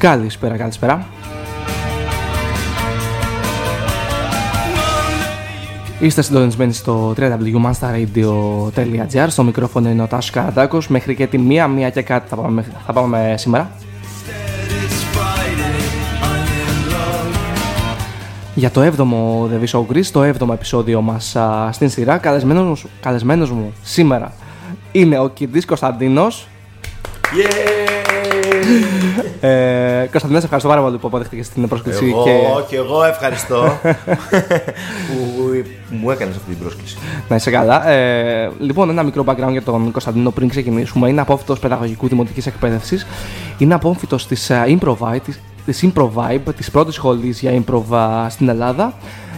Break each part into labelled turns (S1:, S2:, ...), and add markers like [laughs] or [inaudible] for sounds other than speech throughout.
S1: Καλησπέρα, καλησπέρα. Είστε συντονισμένοι στο www.manstarradio.gr Στο μικρόφωνο είναι ο Τάσος Καραντάκος. Μέχρι και τη μία, μία και κάτι θα πάμε, θα πάμε σήμερα. Για το 7ο The Show Greece, το 7ο επεισόδιο μας α, στην σειρά καλεσμένος, καλεσμένος μου σήμερα είναι ο Κιντής Κωνσταντίνος ε, Κωνσταντινέ, ευχαριστώ πάρα πολύ που αποδέχτηκες την πρόσκληση.
S2: Εγώ,
S1: και...
S2: και εγώ ευχαριστώ [laughs] που μου έκανες αυτή την πρόσκληση.
S1: Να είσαι καλά. Ε, λοιπόν, ένα μικρό background για τον Κωνσταντίνο πριν ξεκινήσουμε. Είναι απόφυτος παιδαγωγικού δημοτικής εκπαίδευσης. Είναι απόφυτος της uh, Improvibe, της Improvibe, της πρώτης σχολής για Improv στην Ελλάδα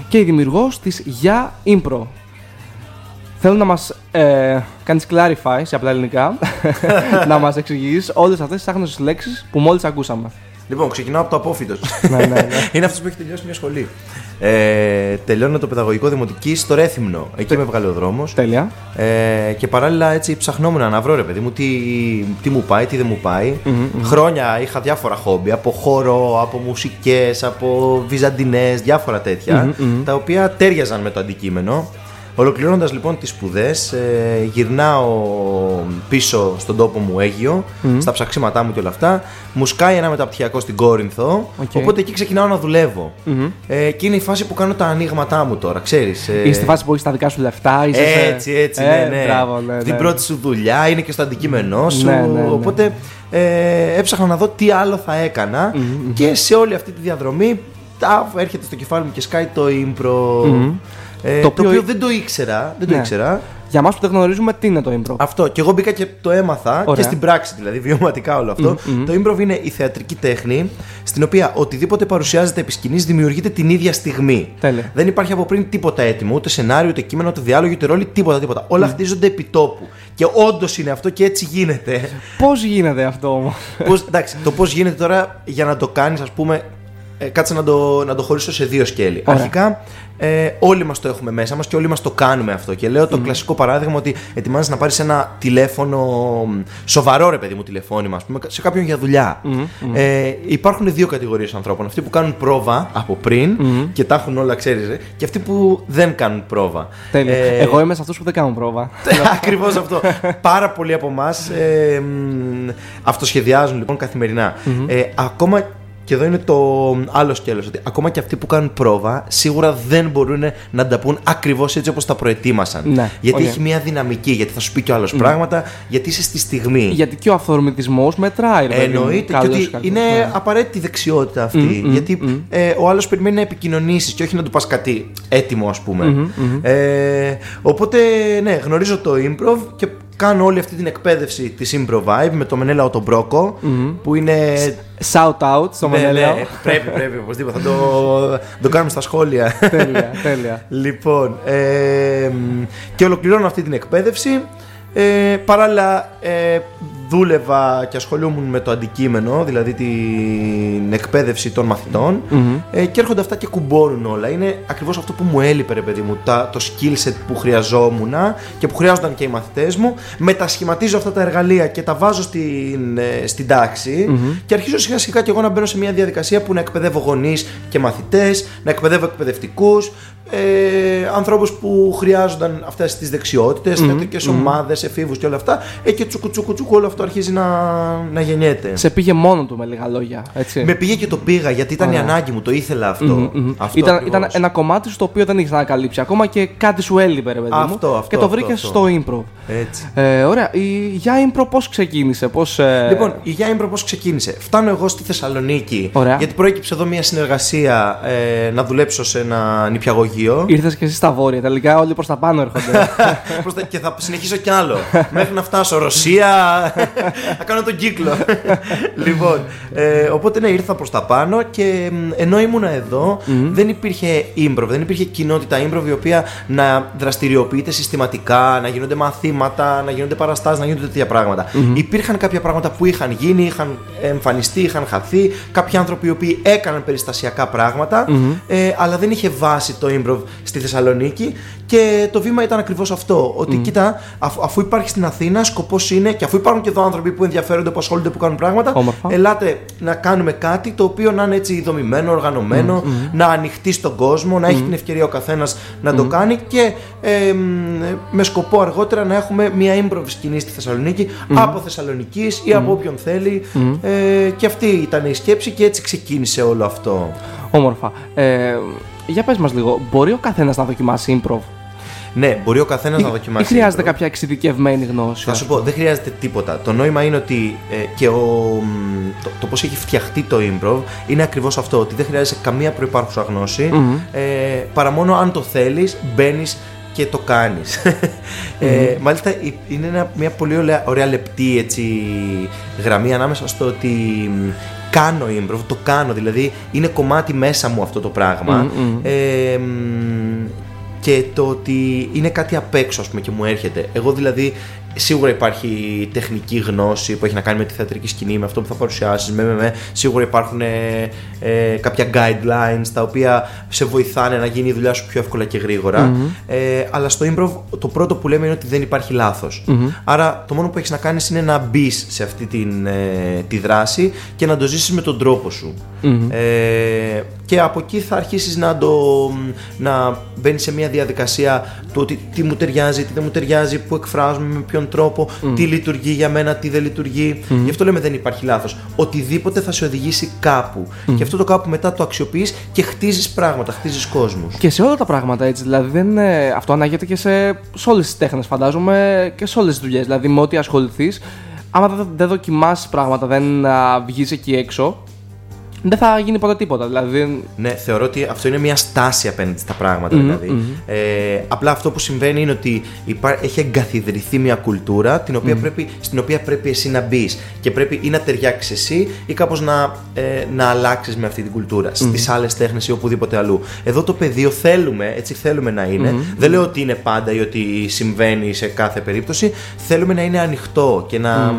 S1: και η δημιουργός της Για Impro. Θέλω να μας ε, κάνεις clarify σε απλά ελληνικά, [laughs] να μας εξηγήσεις όλες αυτές τις άγνωσες λέξεις που μόλις ακούσαμε.
S2: Λοιπόν, ξεκινάω από το απόφυτο. [laughs]
S1: ναι, ναι, ναι.
S2: Είναι αυτός που έχει τελειώσει μια σχολή. Ε, τελειώνω το παιδαγωγικό δημοτική στο Ρέθυμνο. Εκεί με έβγαλε ο δρόμος.
S1: Τέλεια.
S2: Ε, και παράλληλα έτσι ψαχνόμουν να βρω ρε παιδί μου τι, τι μου πάει, τι δεν μου πάει.
S1: Μμμ, μμμ.
S2: Χρόνια είχα διάφορα χόμπι από χώρο, από μουσικές, από βυζαντινές, διάφορα τέτοια,
S1: Μμμ, μμμ.
S2: τα οποία τέριαζαν με το αντικείμενο. Ολοκληρώνοντας λοιπόν τις σπουδές, ε, γυρνάω πίσω στον τόπο μου Αίγιο, στα ψαξίματά μου και όλα αυτά. Μου σκάει ένα μεταπτυχιακό στην Κόρινθο.
S1: Οκ.
S2: Οπότε εκεί ξεκινάω να δουλεύω.
S1: Μμμ.
S2: Ε, και είναι η φάση που κάνω τα ανοίγματά μου τώρα, ξέρεις. Ε,
S1: Είσαι στη φάση που έχεις τα δικά σου λεφτά, είσαι σε-
S2: έτσι, έτσι,
S1: Ε,
S2: ναι, ναι.
S1: Μπράβο, ναι, ναι.
S2: Την πρώτη σου δουλειά είναι και στο αντικείμενό σου.
S1: Ναι, ναι, ναι.
S2: Οπότε ε, έψαχνα να δω τι άλλο θα έκανα. Και σε όλη αυτή τη διαδρομή τα, έρχεται στο κεφάλι μου και σκάει το impro.
S1: Μμμ.
S2: Ε,
S1: Το
S2: το,
S1: οποίο-
S2: οποίο δεν το ήξερα. Δεν το
S1: Ναι.
S2: ήξερα.
S1: Για μας που δεν γνωρίζουμε τι είναι το Impro.
S2: Αυτό. Και εγώ μπήκα και το έμαθα
S1: Ωραία.
S2: και στην πράξη, δηλαδή [laughs] βιωματικά όλο αυτό. Το improv είναι η θεατρική τέχνη στην οποία οτιδήποτε παρουσιάζεται επί σκηνής δημιουργείται την ίδια στιγμή.
S1: Τέλεια.
S2: Δεν υπάρχει από πριν τίποτα έτοιμο, ούτε σενάριο, ούτε κείμενο, ούτε διάλογο, ούτε ρόλη, τίποτα, τίποτα. Όλα χτίζονται επί τόπου. Και όντως είναι αυτό και έτσι γίνεται.
S1: Πώς γίνεται αυτό όμως;
S2: πώς, εντάξει, το πώς γίνεται τώρα για να το κάνεις, ας πούμε. Ε, κάτσε να το, να το χωρίσω σε δύο σκέλη.
S1: Ωραία.
S2: Αρχικά, ε, όλοι μας το έχουμε μέσα μας και όλοι μας το κάνουμε αυτό. Και λέω το κλασικό παράδειγμα ότι ετοιμάζεσαι να πάρεις ένα τηλέφωνο, μ, σοβαρό ρε παιδί μου τηλεφώνημα, ας πούμε, σε κάποιον για δουλειά. Ε, υπάρχουν δύο κατηγορίες ανθρώπων. Αυτοί που κάνουν πρόβα από πριν και τα έχουν όλα, ξέρεις, και αυτοί που δεν κάνουν πρόβα.
S1: Τέλεια.
S2: Ε,
S1: Εγώ είμαι σε αυτούς που δεν κάνουν πρόβα. [laughs]
S2: Ακριβώς αυτό. Πάρα πολλοί από εμάς ε, μ, αυτοσχεδιάζουν λοιπόν καθημερινά. Ε, ακόμα και εδώ είναι το άλλο σκέλος ότι ακόμα και αυτοί που κάνουν πρόβα σίγουρα δεν μπορούν να τα πούν ακριβώς έτσι όπως τα προετοίμασαν.
S1: Ναι,
S2: γιατί
S1: οκ.
S2: έχει μια δυναμική, γιατί θα σου πει κι ο άλλος πράγματα, γιατί είσαι στη στιγμή.
S1: Γιατί και ο αυθορμητισμός μετράει. ρε παιδί μου.
S2: Εννοείται και
S1: Καλός,
S2: ότι
S1: κακός.
S2: είναι
S1: Ναι.
S2: απαραίτητη δεξιότητα αυτή. γιατί ε, ο άλλος περιμένει να επικοινωνήσεις και όχι να του πας κάτι έτοιμο, ας πούμε. Ε, οπότε, ναι, γνωρίζω το improv και κάνω όλη αυτή την εκπαίδευση της improv vibe με το Μενέλαο τον Μπρόκο, που είναι.
S1: Shout out στο
S2: Ναι, ναι,
S1: Μενέλαο.
S2: πρέπει, πρέπει, οπωσδήποτε. Θα το, το κάνουμε στα σχόλια.
S1: τέλεια, τέλεια. [laughs]
S2: Λοιπόν, ε, μ, και ολοκληρώνω αυτή την εκπαίδευση. Ε, παράλληλα, ε, δούλευα και ασχολούμουν με το αντικείμενο, δηλαδή την εκπαίδευση των μαθητων ε, και έρχονται αυτά και κουμπώνουν όλα. Είναι ακριβώς αυτό που μου έλειπε, ρε παιδί μου, τα, το skill set που χρειαζόμουν και που χρειάζονταν και οι μαθητές μου. Μετασχηματίζω αυτά τα εργαλεία και τα βάζω στην, ε, στην ταξη και αρχίζω σιγά σιγά και εγώ να μπαίνω σε μια διαδικασία που να εκπαιδεύω γονείς και μαθητές, να εκπαιδεύω εκπαιδευτικούς, ε, ανθρώπους που χρειάζονταν αυτές τις δεξιότητες, θεατρικές ομάδες, εφήβους και όλα αυτά. Ε, και τσουκου τσουκου τσουκου όλο αυτό αρχίζει να, να γεννιέται.
S1: Σε πήγε μόνο του με λίγα λόγια. Έτσι.
S2: Με πήγε και το πήγα γιατί ήταν η
S1: Ωραία.
S2: ανάγκη μου, το ήθελα αυτό.
S1: Μμμ, μμμ.
S2: αυτό
S1: ήταν,
S2: ακριβώς.
S1: ήταν ένα κομμάτι σου το οποίο δεν είχε ανακαλύψει ακόμα και κάτι σου έλειπε, ρε παιδί μου.
S2: Αυτό, αυτό,
S1: και το
S2: αυτό,
S1: βρήκες
S2: αυτό.
S1: στο improv.
S2: Έτσι.
S1: Ε, ωραία. Η για improv πώς ξεκίνησε, πώς. Ε...
S2: Λοιπόν, η Γεια Impro πώς ξεκίνησε; Φτάνω εγώ στη Θεσσαλονίκη.
S1: Ωραία.
S2: Γιατί προέκυψε εδώ μια συνεργασία ε, να δουλέψω σε ένα νηπιαγωγείο.
S1: Ήρθες και εσύ στα βόρεια. Τελικά όλοι προς τα πάνω έρχονται. [laughs]
S2: Προς τα- και θα συνεχίσω κι άλλο. Μέχρι να φτάσω Ρωσία. Θα κάνω τον κύκλο. λοιπόν, ε, οπότε ναι, ήρθα προς τα πάνω και μ, ενώ ήμουνα εδώ, δεν υπήρχε improv, δεν υπήρχε κοινότητα improv η οποία να δραστηριοποιείται συστηματικά, να γίνονται μαθήματα, να γίνονται παραστάσεις, να γίνονται τέτοια πράγματα. Υπήρχαν κάποια πράγματα που είχαν γίνει, είχαν εμφανιστεί, είχαν χαθεί. Κάποιοι άνθρωποι οι οποίοι έκαναν περιστασιακά πράγματα, ε, αλλά δεν είχε βάση το improv στη Θεσσαλονίκη. Και το βήμα ήταν ακριβώς αυτό. Ότι κοίτα, αφ- αφού υπάρχει στην Αθήνα, σκοπός είναι και αφού υπάρχουν και εδώ άνθρωποι που ενδιαφέρονται, που ασχολούνται, που κάνουν πράγματα.
S1: Όμορφα.
S2: Ελάτε να κάνουμε κάτι το οποίο να είναι έτσι δομημένο, οργανωμένο, να ανοιχτεί στον κόσμο, να έχει την ευκαιρία ο καθένας να το κάνει και ε, μ, με σκοπό αργότερα να έχουμε μια improv σκηνή στη Θεσσαλονίκη από Θεσσαλονίκη ή από όποιον θέλει. Ε, και αυτή ήταν η σκέψη και έτσι ξεκίνησε όλο αυτό.
S1: Όμορφα. Ε, για πες μας λίγο, μπορεί ο καθένας να δοκιμάσει improv;
S2: Ναι, μπορεί ο καθένας να
S1: ή,
S2: δοκιμάσει.
S1: ή χρειάζεται
S2: improv.
S1: κάποια εξειδικευμένη γνώση.
S2: Θα σου πω, δεν χρειάζεται τίποτα. Το νόημα είναι ότι ε, και ο, μ, το, το πώς έχει φτιαχτεί το improv είναι ακριβώς αυτό. Ότι δεν χρειάζεται καμία προπάρχουσα γνώση. Ε, παρά μόνο αν το θέλεις, μπαίνεις και το κάνεις. [laughs] ε, μάλιστα ε, είναι ένα, μια πολύ ωραία, ωραία λεπτή έτσι, γραμμή ανάμεσα στο ότι μ, κάνω improv, το κάνω, δηλαδή είναι κομμάτι μέσα μου αυτό το πράγμα. Ε, μ, και το ότι είναι κάτι απ' έξω ας πούμε, και μου έρχεται. Εγώ δηλαδή σίγουρα υπάρχει τεχνική γνώση που έχει να κάνει με τη θεατρική σκηνή, με αυτό που θα παρουσιάσεις, με, με, με. Σίγουρα υπάρχουν ε, ε, κάποια guidelines τα οποία σε βοηθάνε να γίνει η δουλειά σου πιο εύκολα και γρήγορα. Ε, αλλά στο improv το πρώτο που λέμε είναι ότι δεν υπάρχει λάθος. Άρα το μόνο που έχεις να κάνεις είναι να μπεις σε αυτή την, ε, τη δράση και να το ζήσεις με τον τρόπο σου. Ε, και από εκεί θα αρχίσεις να, το, να μπαίνεις σε μια διαδικασία του ότι τι μου ταιριάζει, τι δεν μου ταιριάζει, πού εκφράζομαι, με ποιον τρόπο, τι λειτουργεί για μένα, τι δεν λειτουργεί. Γι' αυτό λέμε δεν υπάρχει λάθος. Οτιδήποτε θα σε οδηγήσει κάπου. Και αυτό το κάπου μετά το αξιοποιείς και χτίζεις πράγματα, χτίζεις κόσμους.
S1: Και σε όλα τα πράγματα έτσι. Δηλαδή δεν, είναι- αυτό ανάγεται και σε, σε όλες τις τέχνες, φαντάζομαι, και σε όλες τις δουλειές. Δηλαδή με ό,τι ασχοληθείς, άμα δεν, δεν δοκιμάσει πράγματα, δεν βγεις εκεί έξω, δεν θα γίνει ποτέ τίποτα. Δηλαδή.
S2: Ναι, θεωρώ ότι αυτό είναι μια στάση απέναντι στα πράγματα. δηλαδή. Ε, απλά αυτό που συμβαίνει είναι ότι υπά- έχει εγκαθιδρυθεί μια κουλτούρα την οποία πρέπει, στην οποία πρέπει εσύ να μπεις και πρέπει ή να ταιριάξεις εσύ ή κάπως να, ε, να αλλάξεις με αυτή την κουλτούρα στις άλλες τέχνες ή οπουδήποτε αλλού. Εδώ το πεδίο θέλουμε, έτσι θέλουμε να είναι. Δεν λέω ότι είναι πάντα ή ότι συμβαίνει σε κάθε περίπτωση. Θέλουμε να είναι ανοιχτό και να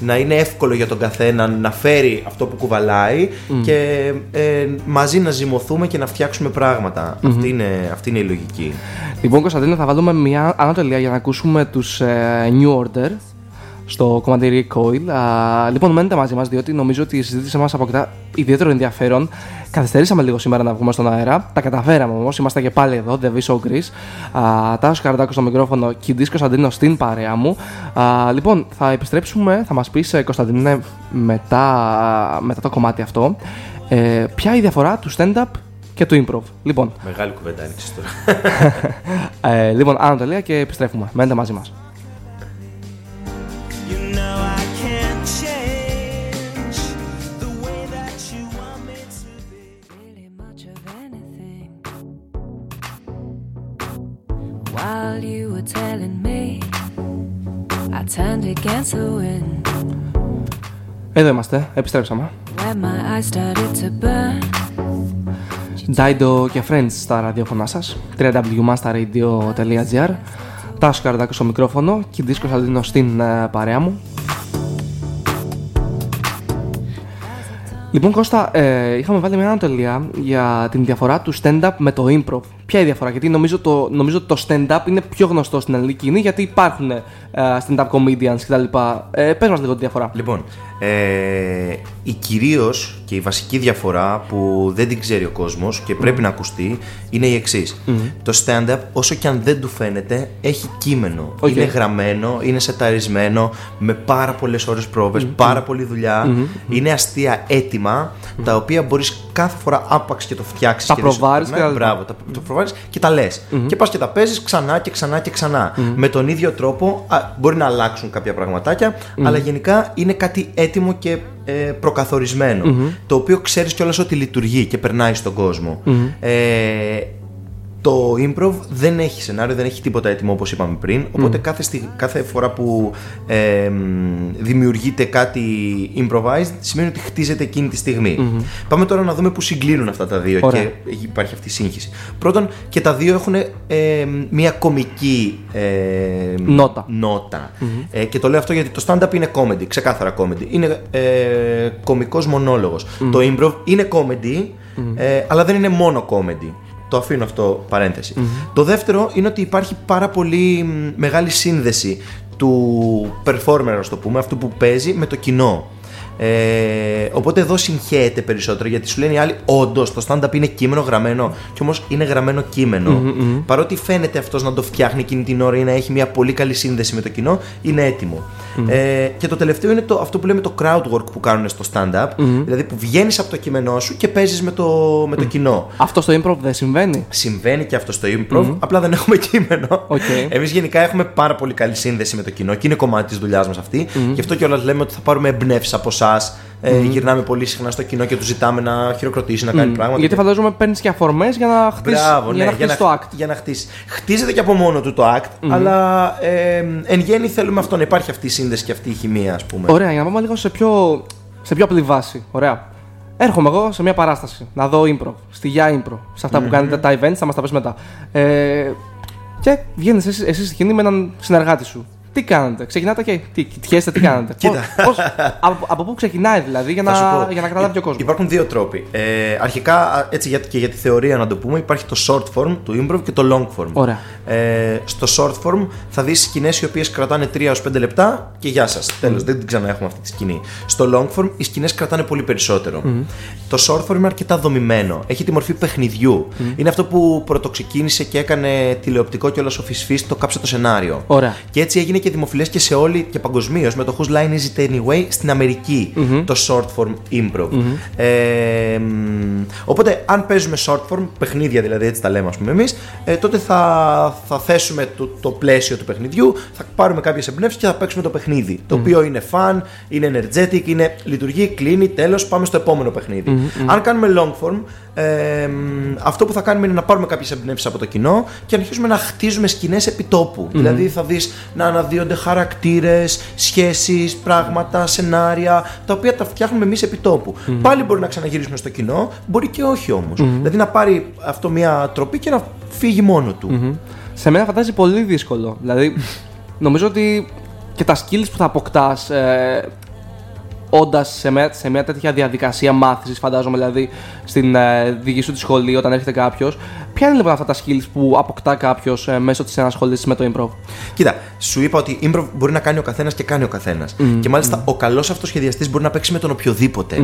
S2: να είναι εύκολο για τον καθένα να φέρει αυτό που κουβαλάει και ε, μαζί να ζυμωθούμε και να φτιάξουμε πράγματα. Αυτή, είναι, αυτή είναι η λογική.
S1: Λοιπόν, Κωνσταντίνο, θα βάλουμε μια ανατελεία για να ακούσουμε τους New Order στο κομμάτι Recoil. Α, λοιπόν, μένετε μαζί μας, διότι νομίζω ότι η συζήτηση μας αποκτά ιδιαίτερο ενδιαφέρον. Καθυστερήσαμε λίγο σήμερα να βγούμε στον αέρα. Τα καταφέραμε όμως. Είμαστε και πάλι εδώ, The Viso Greece. Τάσο Καρδάκο στο μικρόφωνο, Κιντή Κωνσταντίνο στην παρέα μου. Α, λοιπόν, θα επιστρέψουμε, θα μας πεις Κωνσταντίνε μετά, μετά το κομμάτι αυτό. Ε, ποια είναι η διαφορά του stand-up και του improv. Λοιπόν,
S2: Μεγάλη κουβέντα άνοιξες τώρα. [laughs]
S1: ε, λοιπόν, ανατελεία και επιστρέφουμε. Μένετε μαζί μας.
S3: While you were telling me, I turned against the wind.
S1: Εδώ είμαστε, επιστρέψαμε.
S3: When my eyes started to burn,
S1: Dido και Friends στα ραδιόφωνά σας www.masterradio.gr Τάσο Καρδάκο στο μικρόφωνο και δίσκος Κωνσταντίνο στην ε, παρέα μου Λοιπόν Κώστα, ε, είχαμε βάλει μια ανατολία για την διαφορά του stand-up με το improv. Ποια είναι η διαφορά, γιατί νομίζω το, νομίζω ότι το stand-up είναι πιο γνωστό στην ελληνική κοινή, γιατί υπάρχουν ε, stand-up comedians κτλ. Ε, πες μας λίγο τη διαφορά.
S2: Λοιπόν, ε, η κυρίως και η βασική διαφορά που δεν την ξέρει ο κόσμος και πρέπει να ακουστεί είναι η εξής. Το stand-up, όσο και αν δεν του φαίνεται, έχει κείμενο.
S1: Οκ.
S2: Είναι γραμμένο, είναι σεταρισμένο, με πάρα πολλές ώρες πρόβες, πάρα πολλή δουλειά. Είναι αστεία έτοιμα, τα οποία μπορείς κάθε φορά άπαξ και το φτιάξεις.
S1: Τα
S2: και δεν σου
S1: προβάρεις
S2: περνάει.
S1: και τα-
S2: Μπράβο, τα, το προβάρεις και τα λες. Και πας και τα παίζεις ξανά και ξανά και ξανά. Με τον ίδιο τρόπο α, μπορεί να αλλάξουν κάποια πραγματάκια, αλλά γενικά είναι κάτι έτοιμο και ε, προκαθορισμένο. Το οποίο ξέρεις κιόλας ότι λειτουργεί και περνάει στον κόσμο. Ε, το improv δεν έχει σενάριο, δεν έχει τίποτα έτοιμο όπως είπαμε πριν. Οπότε κάθε, στιγ- κάθε φορά που ε, μ, δημιουργείται κάτι improvised σημαίνει ότι χτίζεται εκείνη τη στιγμη Πάμε τώρα να δούμε που συγκλίνουν αυτά τα δύο
S1: Ωραία.
S2: και υπάρχει αυτή η σύγχυση. Πρώτον, και τα δύο έχουν ε, μια κομική ε,
S1: Νότα.
S2: νότα. Ε, και το λέω αυτό γιατί το stand-up είναι comedy, ξεκάθαρα comedy. Είναι ε, κομικός μονόλογος. Το improv είναι comedy, ε, αλλά δεν είναι μόνο comedy. Το αφήνω αυτό παρένθεση. Το δεύτερο είναι ότι υπάρχει πάρα πολύ μ, μεγάλη σύνδεση του performer, ας το πούμε, αυτού που παίζει με το κοινό. Ε, οπότε εδώ συγχέεται περισσότερο γιατί σου λένε οι άλλοι, όντως το stand-up είναι κείμενο γραμμένο, και όμως είναι γραμμένο κείμενο. Παρότι φαίνεται αυτός να το φτιάχνει εκείνη την ώρα ή να έχει μια πολύ καλή σύνδεση με το κοινό, είναι έτοιμο. Ε, και το τελευταίο είναι το, αυτό που λέμε το crowd work που κάνουν στο stand-up, δηλαδή που βγαίνεις από το κείμενό σου και παίζεις με το, με το κοινό.
S1: Αυτό στο improv δεν συμβαίνει;
S2: Συμβαίνει και αυτό στο improv, απλά δεν έχουμε κείμενο.
S1: Οκ.
S2: Εμείς γενικά έχουμε πάρα πολύ καλή σύνδεση με το κοινό και είναι κομμάτι της δουλειάς μας αυτή. Γι' αυτό κιόλας λέμε ότι θα πάρουμε εμπνεύσεις από εσάς. Ε, Γυρνάμε πολύ συχνά στο κοινό και του ζητάμε να χειροκροτήσει, να κάνει πράγματα.
S1: Γιατί φαντάζομαι παίρνεις και αφορμές για να χτίσει
S2: Μπράβο,
S1: για
S2: ναι,
S1: να χτίσεις το act.
S2: Για να χτίσει. Χτίζεται και από μόνο του το act, αλλά ε, εν γέννη θέλουμε αυτό να υπάρχει αυτή η σύνδεση και αυτή η χημεία, ας πούμε.
S1: Ωραία, για να πάμε λίγο σε πιο, σε πιο απλή βάση. Ωραία. Έρχομαι εγώ σε μια παράσταση να δω improv, στη Για improv, σε αυτά που κάνετε τα events, θα μας τα πεις μετά. Ε, και βγαίνεις εσύ, εσύ στη σκηνή με έναν συνεργάτη σου. Τι κάνετε, ξεκινάτε και. Τι, κοιτιέστε, τι κάνετε.
S2: Κοίτα.
S1: Πώς- πώς- από, από πού ξεκινάει δηλαδή για
S2: Θα σου
S1: να,
S2: πω.
S1: για να καταλάβει ο κόσμος.
S2: Υπάρχουν δύο τρόποι. Ε, αρχικά, α, έτσι για, και για τη θεωρία να το πούμε, υπάρχει το short form του improv και το long form.
S1: Ωραία.
S2: Ε, στο short form θα δεις σκηνές οι οποίες κρατάνε 3 έως 5 λεπτά και γεια σας. Τέλος, δεν την ξαναέχουμε αυτή τη σκηνή. Στο long form οι σκηνές κρατάνε πολύ περισσότερο. Το short form είναι αρκετά δομημένο. Έχει τη μορφή παιχνιδιού. Είναι αυτό που πρωτοξεκίνησε και έκανε τηλεοπτικό και όλο ο Φυσφής το κάψε το σενάριο.
S1: Ωραία.
S2: Και έτσι έγινε και δημοφιλές και σε όλη και παγκοσμίως με το Whose Line Is It Anyway στην αμερικη το short form improv. Ε, μ, οπότε, αν παίζουμε short form, παιχνίδια δηλαδή, έτσι τα λέμε, ας πούμε εμείς, ε, τότε θα, θα θέσουμε το, το πλαίσιο του παιχνιδιού, θα πάρουμε κάποιες εμπνεύσεις και θα παίξουμε το παιχνίδι. Το οποίο είναι fun, είναι energetic, είναι, λειτουργεί, κλείνει, τέλος, πάμε στο επόμενο παιχνίδι. Αν κάνουμε long form, ε, μ, αυτό που θα κάνουμε είναι να πάρουμε κάποιες εμπνεύσεις από το κοινό και να αρχίσουμε να χτίζουμε σκηνές επιτόπου. Δηλαδή θα δεις να αναδύονται χαρακτήρες, σχέσεις, πράγματα, σενάρια, τα οποία τα φτιάχνουμε εμείς επιτόπου. Πάλι μπορεί να ξαναγυρίσουμε στο κοινό, μπορεί και όχι όμως. Δηλαδή να πάρει αυτό μια τροπή και να φύγει μόνο του.
S1: Σε μένα φαντάζει πολύ δύσκολο. Δηλαδή, νομίζω ότι και τα skills που θα αποκτάς ε, όντας σε, μια- σε μια τέτοια διαδικασία μάθησης, φαντάζομαι δηλαδή στην ε, δική σου τη σχολή όταν έρχεται κάποιος. Ποια είναι λοιπόν αυτά τα skills που αποκτά κάποιος ε, μέσω της ενασχόλησης με το improv;
S2: Κοίτα, σου είπα ότι improv μπορεί να κάνει ο καθένας και κάνει ο καθένας. Και μάλιστα ο καλός αυτοσχεδιαστής μπορεί να παίξει με τον οποιοδήποτε.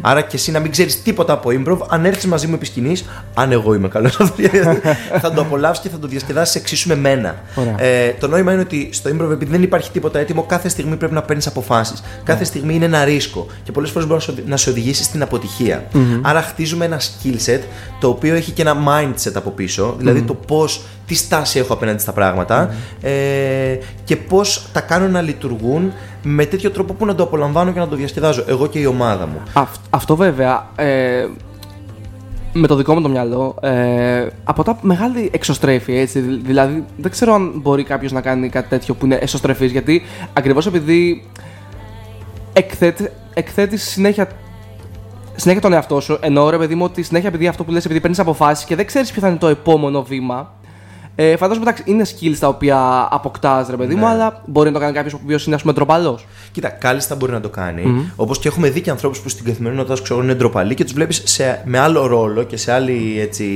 S2: Άρα και εσύ να μην ξέρεις τίποτα από improv, αν έρθεις μαζί μου επί σκηνής, αν εγώ είμαι καλός αυτοσχεδιαστής, [laughs] θα το απολαύσεις και θα το διασκεδάσεις εξίσου με μένα.
S1: Ωραία.
S2: Ε, το νόημα είναι ότι στο improv, επειδή δεν υπάρχει τίποτα έτοιμο, κάθε στιγμή πρέπει να παίρνεις αποφάσεις. Κάθε στιγμή είναι ένα ρίσκο. Και πολλές φορές μπορεί να σε οδη- να σε οδηγήσει στην αποτυχία. Άρα χτίζουμε ένα skill set το οποίο έχει και ένα mindset από πίσω. Δηλαδή το πώς, τι στάση έχω απέναντι στα πράγματα ε, και πώς τα κάνω να λειτουργούν με τέτοιο τρόπο που να το απολαμβάνω και να το διασκεδάζω. Εγώ και η ομάδα μου.
S1: Αυτ- αυτό βέβαια. Ε, με το δικό μου το μυαλό, ε, αποτά μεγάλη εξωστρέφεια. Έτσι. Δη- Δηλαδή, δεν ξέρω αν μπορεί κάποιος να κάνει κάτι τέτοιο που είναι εσωστρεφής, γιατί ακριβώς επειδή εκθέτει, εκθέτεις συνέχεια, συνέχεια τον εαυτό σου, εννοώ ρε παιδί μου ότι συνέχεια επειδή αυτό που λες, επειδή παίρνεις αποφάσεις και δεν ξέρεις ποιο θα είναι το επόμενο βήμα. Ε, φαντάζομαι εντάξει, είναι skills τα οποία αποκτάς, ρε παιδί μου, αλλά μπορεί να το κάνει κάποιος που είναι ας πούμε ντροπαλός.
S2: Κοίτα, κάλλιστα μπορεί να το κάνει. Όπως και έχουμε δει και ανθρώπους που στην καθημερινότητα σου ξέρω είναι ντροπαλοί και τους βλέπεις με άλλο ρόλο και σε άλλη έτσι,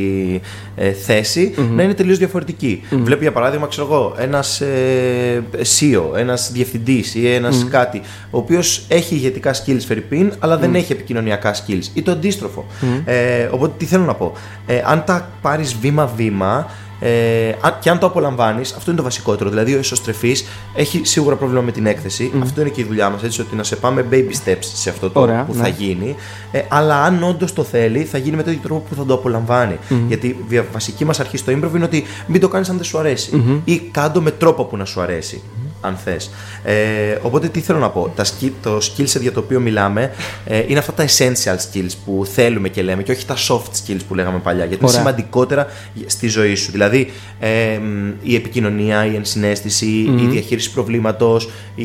S2: ε, θεση να είναι τελείως διαφορετικοί. Βλέπεις για παράδειγμα, ξέρω εγώ, ένας ε, CEO, ένας διευθυντής ή ένας κάτι, ο οποίος έχει ηγετικά skills φερρυπίν, αλλά δεν έχει επικοινωνιακά skills. Ή το αντίστροφο. Ε, οπότε τι θέλω να πω. Ε, αν τα πάρεις βήμα-βήμα, ε, αν- και αν το απολαμβάνεις, αυτό είναι το βασικότερο. Δηλαδή, ο εσωστρεφής έχει σίγουρα πρόβλημα με την έκθεση. Αυτό είναι και η δουλειά μας, έτσι, ότι να σε πάμε baby steps σε αυτό το
S1: Ωραία,
S2: που
S1: ναι.
S2: θα γίνει. Ε, αλλά αν όντως το θέλει, θα γίνει με τέτοιο τρόπο που θα το απολαμβάνει. Γιατί η βασική μας αρχή στο improv είναι ότι μην το κάνεις αν δεν σου αρέσει. Ή κάντο με τρόπο που να σου αρέσει. Αν θες. Ε, οπότε τι θέλω να πω. Τα ski- το skill set για το οποίο μιλάμε ε, είναι αυτά τα essential skills που θέλουμε και λέμε και όχι τα soft skills που λέγαμε παλιά. Γιατί
S1: Ωραία.
S2: είναι σημαντικότερα στη ζωή σου. Δηλαδή ε, μ, η επικοινωνία, η ενσυναίσθηση, η διαχείριση προβλήματος, η,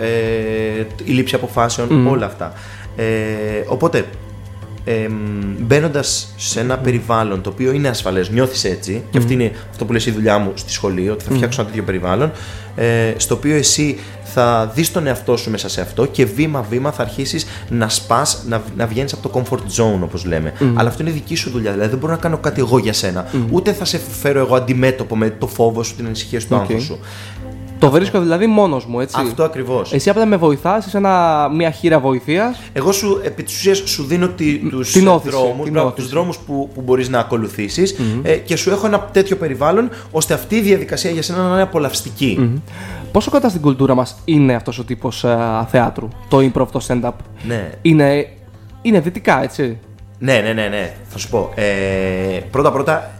S2: ε, η λήψη αποφάσεων, όλα αυτά. Ε, οπότε, ε, μπαίνοντας σε ένα περιβάλλον το οποίο είναι ασφαλές, νιώθεις έτσι, και αυτή είναι αυτό που λες η δουλειά μου στη σχολή, ότι θα φτιάξω ένα τέτοιο περιβάλλον, ε, στο οποίο εσύ θα δεις τον εαυτό σου μέσα σε αυτό και βήμα-βήμα θα αρχίσεις να σπας, να, να βγαίνεις από το comfort zone όπως λέμε. Αλλά αυτό είναι δική σου δουλειά, δηλαδή δεν μπορώ να κάνω κάτι εγώ για σένα. Ούτε θα σε φέρω εγώ αντιμέτωπο με το φόβο σου, την ανησυχία σου, το
S1: Οκ.
S2: άγχος σου.
S1: Το βρίσκω δηλαδή μόνος μου, έτσι.
S2: Αυτό ακριβώς.
S1: Εσύ απλά με βοηθάς, είσαι ένα, μια χείρα βοηθείας.
S2: Εγώ σου, επί της ουσίας, σου δίνω τη, τους
S1: την ώθηση,
S2: δρόμους,
S1: την
S2: μπράβο,
S1: ώθηση.
S2: τους δρόμους που, που μπορείς να ακολουθήσεις ε, και σου έχω ένα τέτοιο περιβάλλον ώστε αυτή η διαδικασία για σένα να είναι απολαυστική.
S1: Πόσο κοντά στην κουλτούρα μας είναι αυτός ο τύπος θεάτρου, το improv, το stand-up;
S2: Ναι.
S1: Είναι, είναι δυτικά, έτσι;
S2: Ναι, ναι, ναι, ναι. Θα σου πω. Ε, πρώτα πρώτα, εν-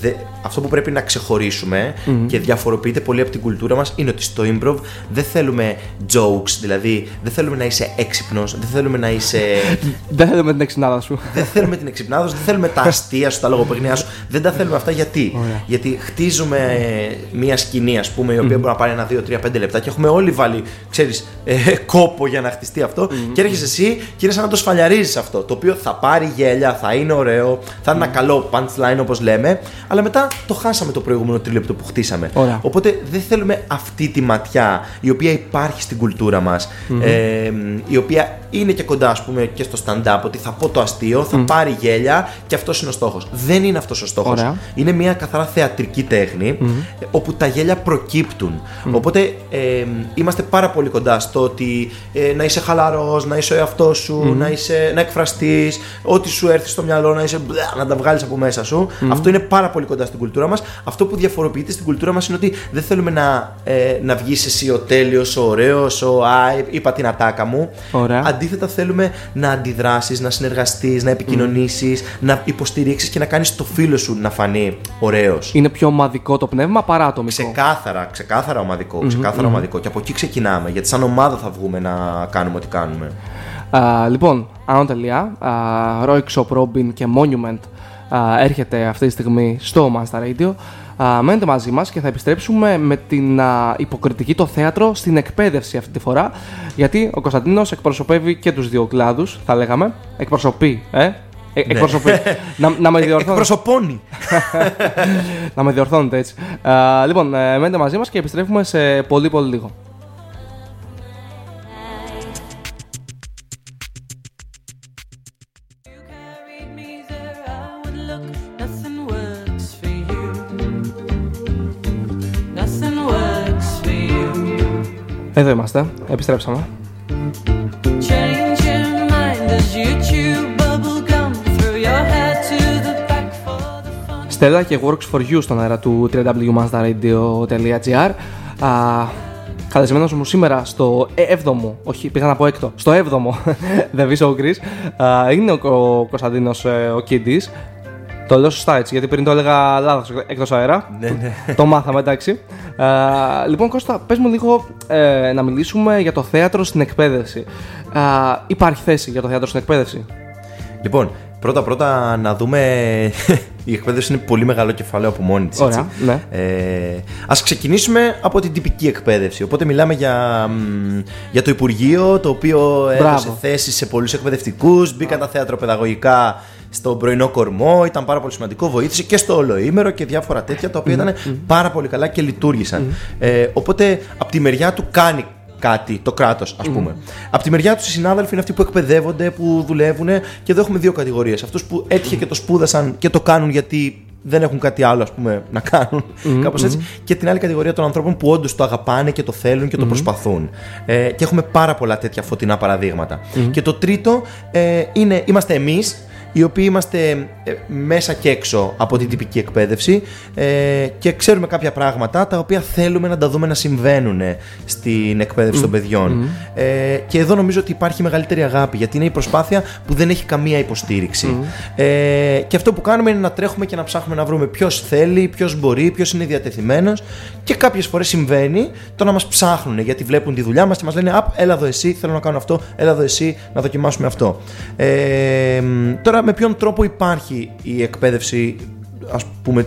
S2: δε- αυτό που πρέπει να ξεχωρίσουμε και διαφοροποιείται πολύ από την κουλτούρα μας είναι ότι στο improv δεν θέλουμε jokes, δηλαδή δεν θέλουμε να είσαι έξυπνος, δεν θέλουμε να είσαι... [laughs]
S1: Δεν θέλουμε την εξινάδα σου.
S2: δεν θέλουμε την εξυπνάδα σου, δεν θέλουμε τα αστεία σου, τα λογοπαιγνιά σου. Δεν τα θέλουμε αυτά γιατί; Γιατί χτίζουμε ε, μία σκηνή, ας πούμε, η οποία μπορεί να πάρει ένα, δύο, τρία, πέντε λεπτά και έχουμε όλοι βάλει, ξέρεις, ε, κόπο για να χτιστεί αυτό. Και έρχεσαι εσύ και είναι σαν να το σφαλιαρίζεις αυτό. Το οποίο θα πάρει γέλια, θα είναι ωραίο, θα είναι ένα καλό punchline όπως λέμε. Αλλά μετά το χάσαμε το προηγούμενο τρίλεπτο που χτίσαμε.
S1: Ωραία.
S2: Οπότε δεν θέλουμε αυτή τη ματιά η οποία υπάρχει στην κουλτούρα μας, ε, η οποία είναι και κοντά, ας πούμε, και στο stand-up, ότι θα πω το αστείο, θα πάρει γέλια και αυτός είναι ο στόχος. Δεν είναι αυτός ο στόχος.
S1: Ωραία.
S2: Είναι μια καθαρά θεατρική τέχνη, ε, όπου τα γέλια προκύπτουν. Οπότε ε, είμαστε πάρα πολύ κοντά στο ότι ε, να είσαι χαλαρός, να είσαι ο εαυτός σου, να, είσαι, να εκφραστείς, ό,τι σου έρθει στο μυαλό να, είσαι, μπλε, να τα βγάλεις από μέσα σου. Αυτό είναι πάρα πολύ κοντά στην κουλτούρα μας. Αυτό που διαφοροποιείται στην κουλτούρα μας είναι ότι δεν θέλουμε να, ε, να βγεις εσύ ο τέλειος, ο ωραίος, ο α, είπα την ατάκα μου.
S1: Ωραία.
S2: Αντίθετα, θέλουμε να αντιδράσεις, να συνεργαστείς, να επικοινωνήσεις, να υποστηρίξεις και να κάνεις το φίλο σου να φανεί ωραίος.
S1: Είναι πιο ομαδικό το πνεύμα παρά ατομικό;
S2: Ξεκάθαρα, ξεκάθαρα ομαδικό, ξεκάθαρα ομαδικό. Και από εκεί ξεκινάμε. Γιατί σαν ομάδα θα βγούμε να κάνουμε ό,τι κάνουμε.
S1: Α, λοιπόν, ανώτελεια, Roy Shop Robin και Monument α, έρχεται αυτή τη στιγμή στο Monster Radio. Α, μένετε μαζί μας και θα επιστρέψουμε με την α, υποκριτική το θέατρο στην εκπαίδευση αυτή τη φορά γιατί ο Κωνσταντίνος εκπροσωπεύει και τους δύο κλάδους, θα λέγαμε. Εκπροσωπεί, ε; Ε, εκπροσωπεί. να, να με διορθώνετε.
S2: Εκπροσωπώνει. [laughs]
S1: να με διορθώνετε έτσι. Α, λοιπόν, ε, μένετε μαζί μας και επιστρέφουμε σε πολύ πολύ λίγο.
S3: For the fun.
S1: Στέλλα και Works for You στον αέρα του www.mazdaradio.gr Καλεσμένος μου σήμερα στο 7ο, όχι πήγα να πω έκτο, στο 7ο [laughs] The Visual Greece. Α, είναι ο, ο Κωνσταντίνος ε, ο Κίντης το λέω σωστά έτσι, γιατί πριν το έλεγα λάθος εκτός αέρα.
S2: ναι, ναι.
S1: το μάθαμε, εντάξει. Α, λοιπόν, Κώστα, πες μου λίγο ε, να μιλήσουμε για το θέατρο στην εκπαίδευση. Α, υπάρχει θέση για το θέατρο στην εκπαίδευση;
S2: Λοιπόν, πρώτα πρώτα να δούμε. [laughs] Η εκπαίδευση είναι πολύ μεγάλο κεφάλαιο από μόνη της.
S1: Ωραία, ναι.
S2: Ε, ας ξεκινήσουμε από την τυπική εκπαίδευση. Οπότε μιλάμε για, μ, για το Υπουργείο, το οποίο έδωσε
S1: Μπράβο.
S2: θέσεις σε πολλούς εκπαιδευτικούς, μπήκαν τα θεατροπαιδαγωγικά στο πρωινό κορμό, ήταν πάρα πολύ σημαντικό, βοήθησε και στο ολοήμερο και διάφορα τέτοια, τα οποία ήταν πάρα πολύ καλά και λειτουργήσαν. Ε, οπότε, από τη μεριά του κάνει κάτι το κράτος, ας πούμε. Από τη μεριά τους οι συνάδελφοι είναι αυτοί που εκπαιδεύονται, που δουλεύουν και εδώ έχουμε δύο κατηγορίες. Αυτούς που έτυχε και το σπούδασαν και το κάνουν γιατί δεν έχουν κάτι άλλο ας πούμε, να κάνουν. κάπως έτσι. Και την άλλη κατηγορία των ανθρώπων που όντως το αγαπάνε και το θέλουν και το προσπαθούν. Ε, και έχουμε πάρα πολλά τέτοια φωτεινά παραδείγματα. Και το τρίτο ε, είναι, είμαστε εμείς οι οποίοι είμαστε ε, μέσα και έξω από την τυπική εκπαίδευση ε, και ξέρουμε κάποια πράγματα τα οποία θέλουμε να τα δούμε να συμβαίνουν στην εκπαίδευση των παιδιών. Ε, και εδώ νομίζω ότι υπάρχει μεγαλύτερη αγάπη γιατί είναι η προσπάθεια που δεν έχει καμία υποστήριξη. Ε, και αυτό που κάνουμε είναι να τρέχουμε και να ψάχνουμε να βρούμε ποιος θέλει, ποιος μπορεί, ποιος είναι διατεθειμένος και κάποιες φορές συμβαίνει το να μας ψάχνουν γιατί βλέπουν τη δουλειά μας και μας λένε Απ, έλα εδώ εσύ, θέλω να κάνω αυτό, έλα εδώ εσύ, να δοκιμάσουμε αυτό. Ε, μ, τώρα, με ποιον τρόπο υπάρχει η εκπαίδευση, ας πούμε,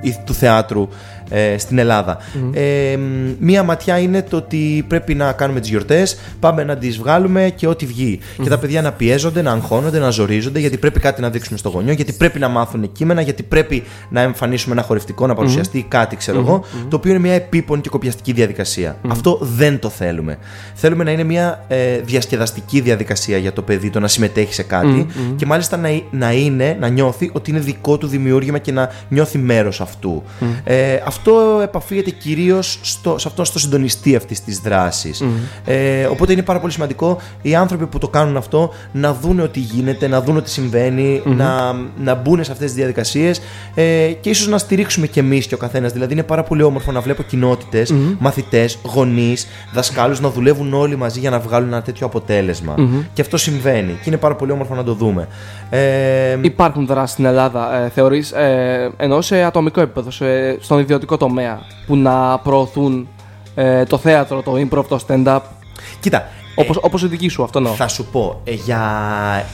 S2: η- του θεάτρου; Ε, στην Ελλάδα. Ε, μ, μία ματιά είναι το ότι πρέπει να κάνουμε τις γιορτές, πάμε να τις βγάλουμε και ό,τι βγει. Και τα παιδιά να πιέζονται, να αγχώνονται, να ζορίζονται, γιατί πρέπει κάτι να δείξουμε στο γονιό, γιατί πρέπει να μάθουν κείμενα, γιατί πρέπει να εμφανίσουμε ένα χορευτικό, να παρουσιαστεί κάτι, ξέρω εγώ, το οποίο είναι μια επίπονη και κοπιαστική διαδικασία. Αυτό δεν το θέλουμε. Θέλουμε να είναι μια ε, διασκεδαστική διαδικασία για το παιδί, το να συμμετέχει σε κάτι και μάλιστα να, να είναι, να νιώθει ότι είναι δικό του δημιούργημα και να νιώθει μέρος αυτού. Ε, αυτό επαφίεται κυρίως σε αυτό στο συντονιστή αυτής της δράσης. Ε, οπότε είναι πάρα πολύ σημαντικό οι άνθρωποι που το κάνουν αυτό να δουν ότι γίνεται, να δουν ότι συμβαίνει, να, να μπουν σε αυτές τις διαδικασίες ε, και ίσως να στηρίξουμε κι εμείς και ο καθένας. Δηλαδή, είναι πάρα πολύ όμορφο να βλέπω κοινότητες, μαθητές, γονείς, δασκάλους να δουλεύουν όλοι μαζί για να βγάλουν ένα τέτοιο αποτέλεσμα. Και αυτό συμβαίνει και είναι πάρα πολύ όμορφο να το δούμε. Ε,
S1: Υπάρχουν δράσεις στην Ελλάδα, ε, θεωρείς, ε, ενώ σε ατομικό επίπεδο, σε- στον ιδιωτικό τομέα, που να προωθούν ε, το θέατρο, το improv, το stand-up,
S2: κοίτα,
S1: όπως, όπως η δική σου, αυτό εννοώ.
S2: Θα σου πω, ε, για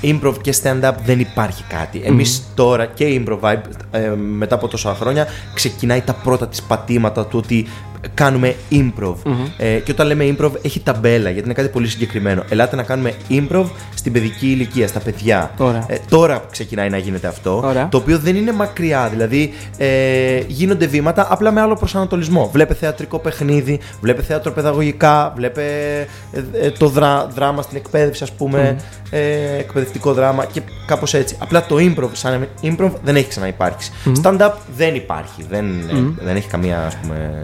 S2: improv και stand-up δεν υπάρχει κάτι. Εμείς τώρα και η improv vibe ε, μετά από τόσα χρόνια ξεκινάει τα πρώτα της πατήματα του ότι κάνουμε improv. Ε, και όταν λέμε improv έχει ταμπέλα γιατί είναι κάτι πολύ συγκεκριμένο. Ελάτε να κάνουμε improv στην παιδική ηλικία, στα παιδιά.
S1: Ωραία.
S2: Ε, τώρα ξεκινάει να γίνεται αυτό.
S1: Ωραία.
S2: Το οποίο δεν είναι μακριά. Δηλαδή ε, γίνονται βήματα απλά με άλλο προσανατολισμό. Βλέπε θεατρικό παιχνίδι, βλέπε θέατρο παιδαγωγικά, βλέπε ε, ε, το δρά, δράμα στην εκπαίδευση, ας πούμε, ε, εκπαιδευτικό δράμα και κάπως έτσι. Απλά το improv, σαν improv δεν έχει ξαναυπάρξει. Stand-up δεν υπάρχει. Δεν, ε, δεν έχει καμία, ας πούμε.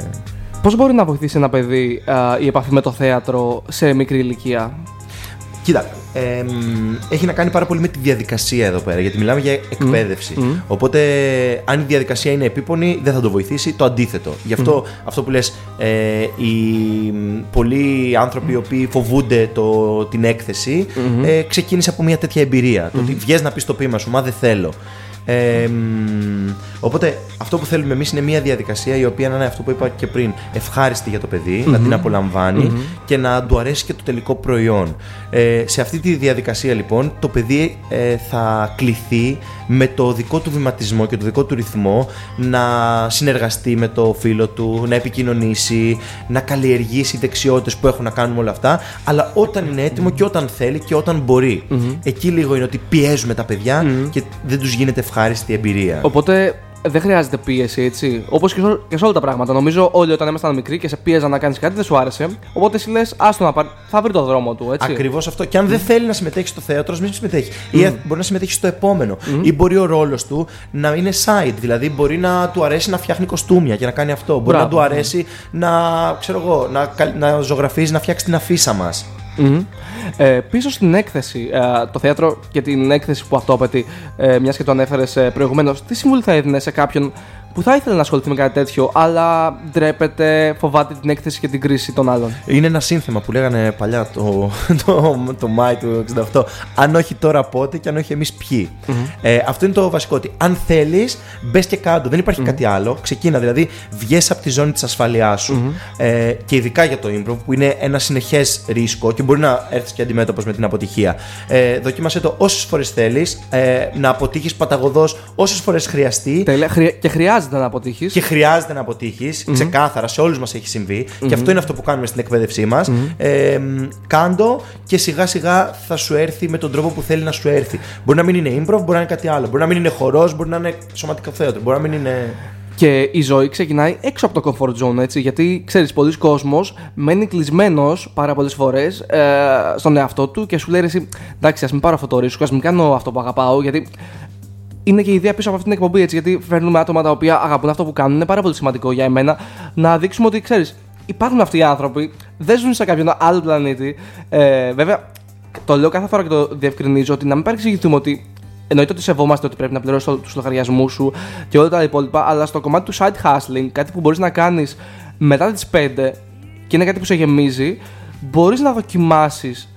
S1: Πώς μπορεί να βοηθήσει ένα παιδί α, η επαφή με το θέατρο σε μικρή ηλικία;
S2: Κοίτα, εμ, έχει να κάνει πάρα πολύ με τη διαδικασία εδώ πέρα, γιατί μιλάμε για εκπαίδευση. Οπότε, αν η διαδικασία είναι επίπονη, δεν θα το βοηθήσει. Το αντίθετο. Γι' αυτό, αυτό που λες, ε, οι μ, πολλοί άνθρωποι οι οποίοι φοβούνται το, την εκθεση ε, ξεκίνησε από μια τέτοια εμπειρία. Το ότι βγες να πεις το ποίημα σου, μα δεν θέλω. Ε, μ, οπότε αυτό που θέλουμε εμείς είναι μια διαδικασία η οποία να είναι αυτό που είπα και πριν ευχάριστη για το παιδί, να την απολαμβανει και να του αρέσει και το τελικό προϊόν. Ε, σε αυτή τη διαδικασία λοιπόν το παιδί ε, θα κληθεί με το δικό του βηματισμό και το δικό του ρυθμό να συνεργαστεί με το φίλο του, να επικοινωνήσει, να καλλιεργήσει δεξιότητες που έχουν να κάνουν με όλα αυτά, αλλά όταν είναι έτοιμο και όταν θέλει και όταν μπορεί. Εκεί λίγο είναι ότι πιέζουμε τα παιδιά και δεν τους γίνεται ευχάριστη εμπειρία.
S1: Οπότε δεν χρειάζεται πίεση, έτσι. Όπως και, σε- και σε όλα τα πράγματα. Νομίζω όλοι όταν ήμασταν μικροί και σε πίεζαν να κάνεις κάτι δεν σου άρεσε. Οπότε εσύ λες, άστο να πάρει. Θα βρει το δρόμο του, έτσι.
S2: Ακριβώς αυτό. Και αν δεν θέλει να συμμετέχεις στο θέατρος, ας μην συμμετέχει. Ή μπορεί να συμμετέχεις στο επόμενο. Ή μπορεί ο ρόλος του να είναι side. Δηλαδή μπορεί να του αρέσει να φτιάχνει κοστούμια και να κάνει αυτό. Μπορεί
S1: Μπράβο.
S2: να του αρέσει να, ξέρω εγώ, να, καλ- να ζωγραφίζει, να φτιάξει την αφίσα μας.
S1: Μμμ. Ε, πίσω στην έκθεση, ε, το θέατρο και την έκθεση που αυτό απαιτεί, ε, μιας και το ανέφερες προηγουμένως, τι συμβουλή θα έδινε σε κάποιον που θα ήθελε να ασχοληθεί με κάτι τέτοιο, αλλά ντρέπεται, φοβάται την έκθεση και την κρίση των άλλων.
S2: Είναι ένα σύνθημα που λέγανε παλιά το, [laughs] το, το Μάη του 68. Αν όχι τώρα πότε και αν όχι εμείς ποιοι. Ε, αυτό είναι το βασικό. Ότι αν θέλεις, μπες και κάτω. Δεν υπάρχει κάτι άλλο. Ξεκίνα δηλαδή, βγες από τη ζώνη της ασφαλειάς σου. Ε, και ειδικά για το improv που είναι ένα συνεχές ρίσκο και μπορεί να έρθεις και αντιμέτωπος με την αποτυχία. Ε, δοκίμασε το όσες φορές θέλεις, ε, να αποτύχεις παταγωδός όσες φορές χρειαστεί.
S1: Τέλεια. Χρεια- Και χρειάζεται να αποτύχεις.
S2: Και χρειάζεται να αποτύχεις, ξεκάθαρα, σε όλους μας έχει συμβεί. Και αυτό είναι αυτό που κάνουμε στην εκπαίδευσή μας. Ε, μ, κάντο και σιγά σιγά θα σου έρθει με τον τρόπο που θέλει να σου έρθει. Μπορεί να μην είναι improv, μπορεί να είναι κάτι άλλο. Μπορεί να μην είναι χορός, μπορεί να είναι σωματικό θέατρο. Μπορεί να μην είναι.
S1: Και η ζωή ξεκινάει έξω από το comfort zone, έτσι. Γιατί ξέρεις, πολλοί κόσμος μένει κλεισμένος πάρα πολλές φορές ε, στον εαυτό του και σου λέει ρε, εσύ, εντάξει, ας μην πάρω αυτό το ρίσκο, ας μην κάνω αυτό που αγαπάω. Γιατί είναι και η ιδέα πίσω από αυτήν την εκπομπή, έτσι. Γιατί φέρνουμε άτομα τα οποία αγαπούν αυτό που κάνουν. Είναι πάρα πολύ σημαντικό για εμένα να δείξουμε ότι ξέρεις, υπάρχουν αυτοί οι άνθρωποι, δεν ζουν σε κάποιον άλλο πλανήτη. Ε, βέβαια, το λέω κάθε φορά και το διευκρινίζω ότι να μην παρεξηγηθούμε ότι εννοείται ότι σεβόμαστε ότι πρέπει να πληρώσεις τους λογαριασμούς σου και όλα τα υπόλοιπα, αλλά στο κομμάτι του side hustling, κάτι που μπορείς να κάνεις μετά τις 5 και είναι κάτι που σε γεμίζει, μπορείς να δοκιμάσεις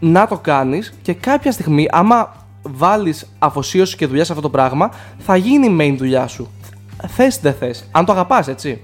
S1: να το κάνεις και κάποια στιγμή, άμα βάλεις αφοσίωση και δουλειά σε αυτό το πράγμα, θα γίνει η main δουλειά σου. Θες δεν θες. Αν το αγαπάς, έτσι.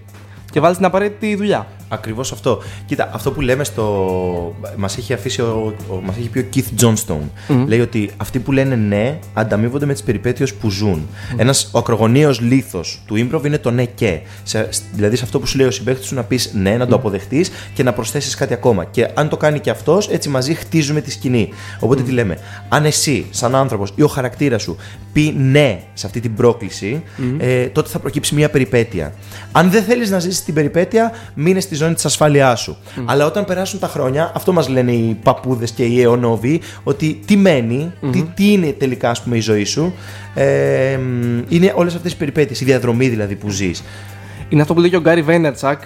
S1: Και βάλεις την απαραίτητη δουλειά.
S2: Ακριβώς αυτό. Κοίτα, αυτό που λέμε στο. Μας έχει αφήσει ο, ο, μας έχει πει ο Keith Johnstone. Λέει ότι αυτοί που λένε ναι ανταμείβονται με τις περιπέτειες που ζουν. Ένας, ο ακρογωνίω λήθο του improv είναι το ναι και. Σε, δηλαδή σε αυτό που σου λέει ο συμπαίκτη σου να πεις ναι, να το αποδεχτείς και να προσθέσεις κάτι ακόμα. Και αν το κάνει και αυτός, έτσι μαζί χτίζουμε τη σκηνή. Οπότε τι λέμε; Αν εσύ, σαν άνθρωπος ή ο χαρακτήρας σου, πει ναι σε αυτή την πρόκληση, ε, τότε θα προκύψει μια περιπέτεια. Αν δεν θέλεις να ζήσεις την περιπέτεια, μείνες στη ζώνη της ασφάλειάς σου. Αλλά όταν περάσουν τα χρόνια, αυτό μας λένε οι παππούδες και οι αιωνόβοι, ότι τι μένει, τι, τι είναι τελικά ας πούμε, η ζωή σου, ε, μ, είναι όλες αυτές τι περιπέτειες, η διαδρομή δηλαδή που ζεις.
S1: Είναι αυτό που λέει και ο Γκάρι Βέινερτσακ.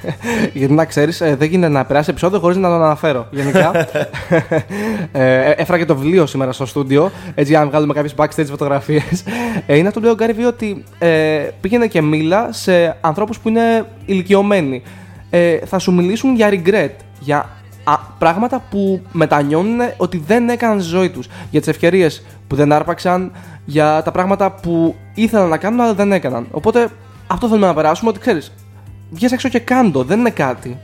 S1: [laughs] Γιατί να ξέρεις, δεν γίνεται να περάσει επεισόδιο χωρίς να τον αναφέρω. Γενικά. [laughs] ε, έφερα και το βιβλίο σήμερα στο στούντιο. Έτσι, για να βγάλουμε κάποιες backstage φωτογραφίες. Ε, είναι αυτό που λέει ο Γκάρι Βέι ότι ε, πήγαινε και μίλα σε ανθρώπους που είναι ηλικιωμένοι. Ε, θα σου μιλήσουν για regret. Για α, πράγματα που μετανιώνουν ότι δεν έκαναν στη ζωή τους για τις ευκαιρίες που δεν άρπαξαν για τα πράγματα που ήθελαν να κάνουν αλλά δεν έκαναν οπότε αυτό θέλουμε να περάσουμε ότι ξέρεις βγες έξω και κάντο δεν είναι κάτι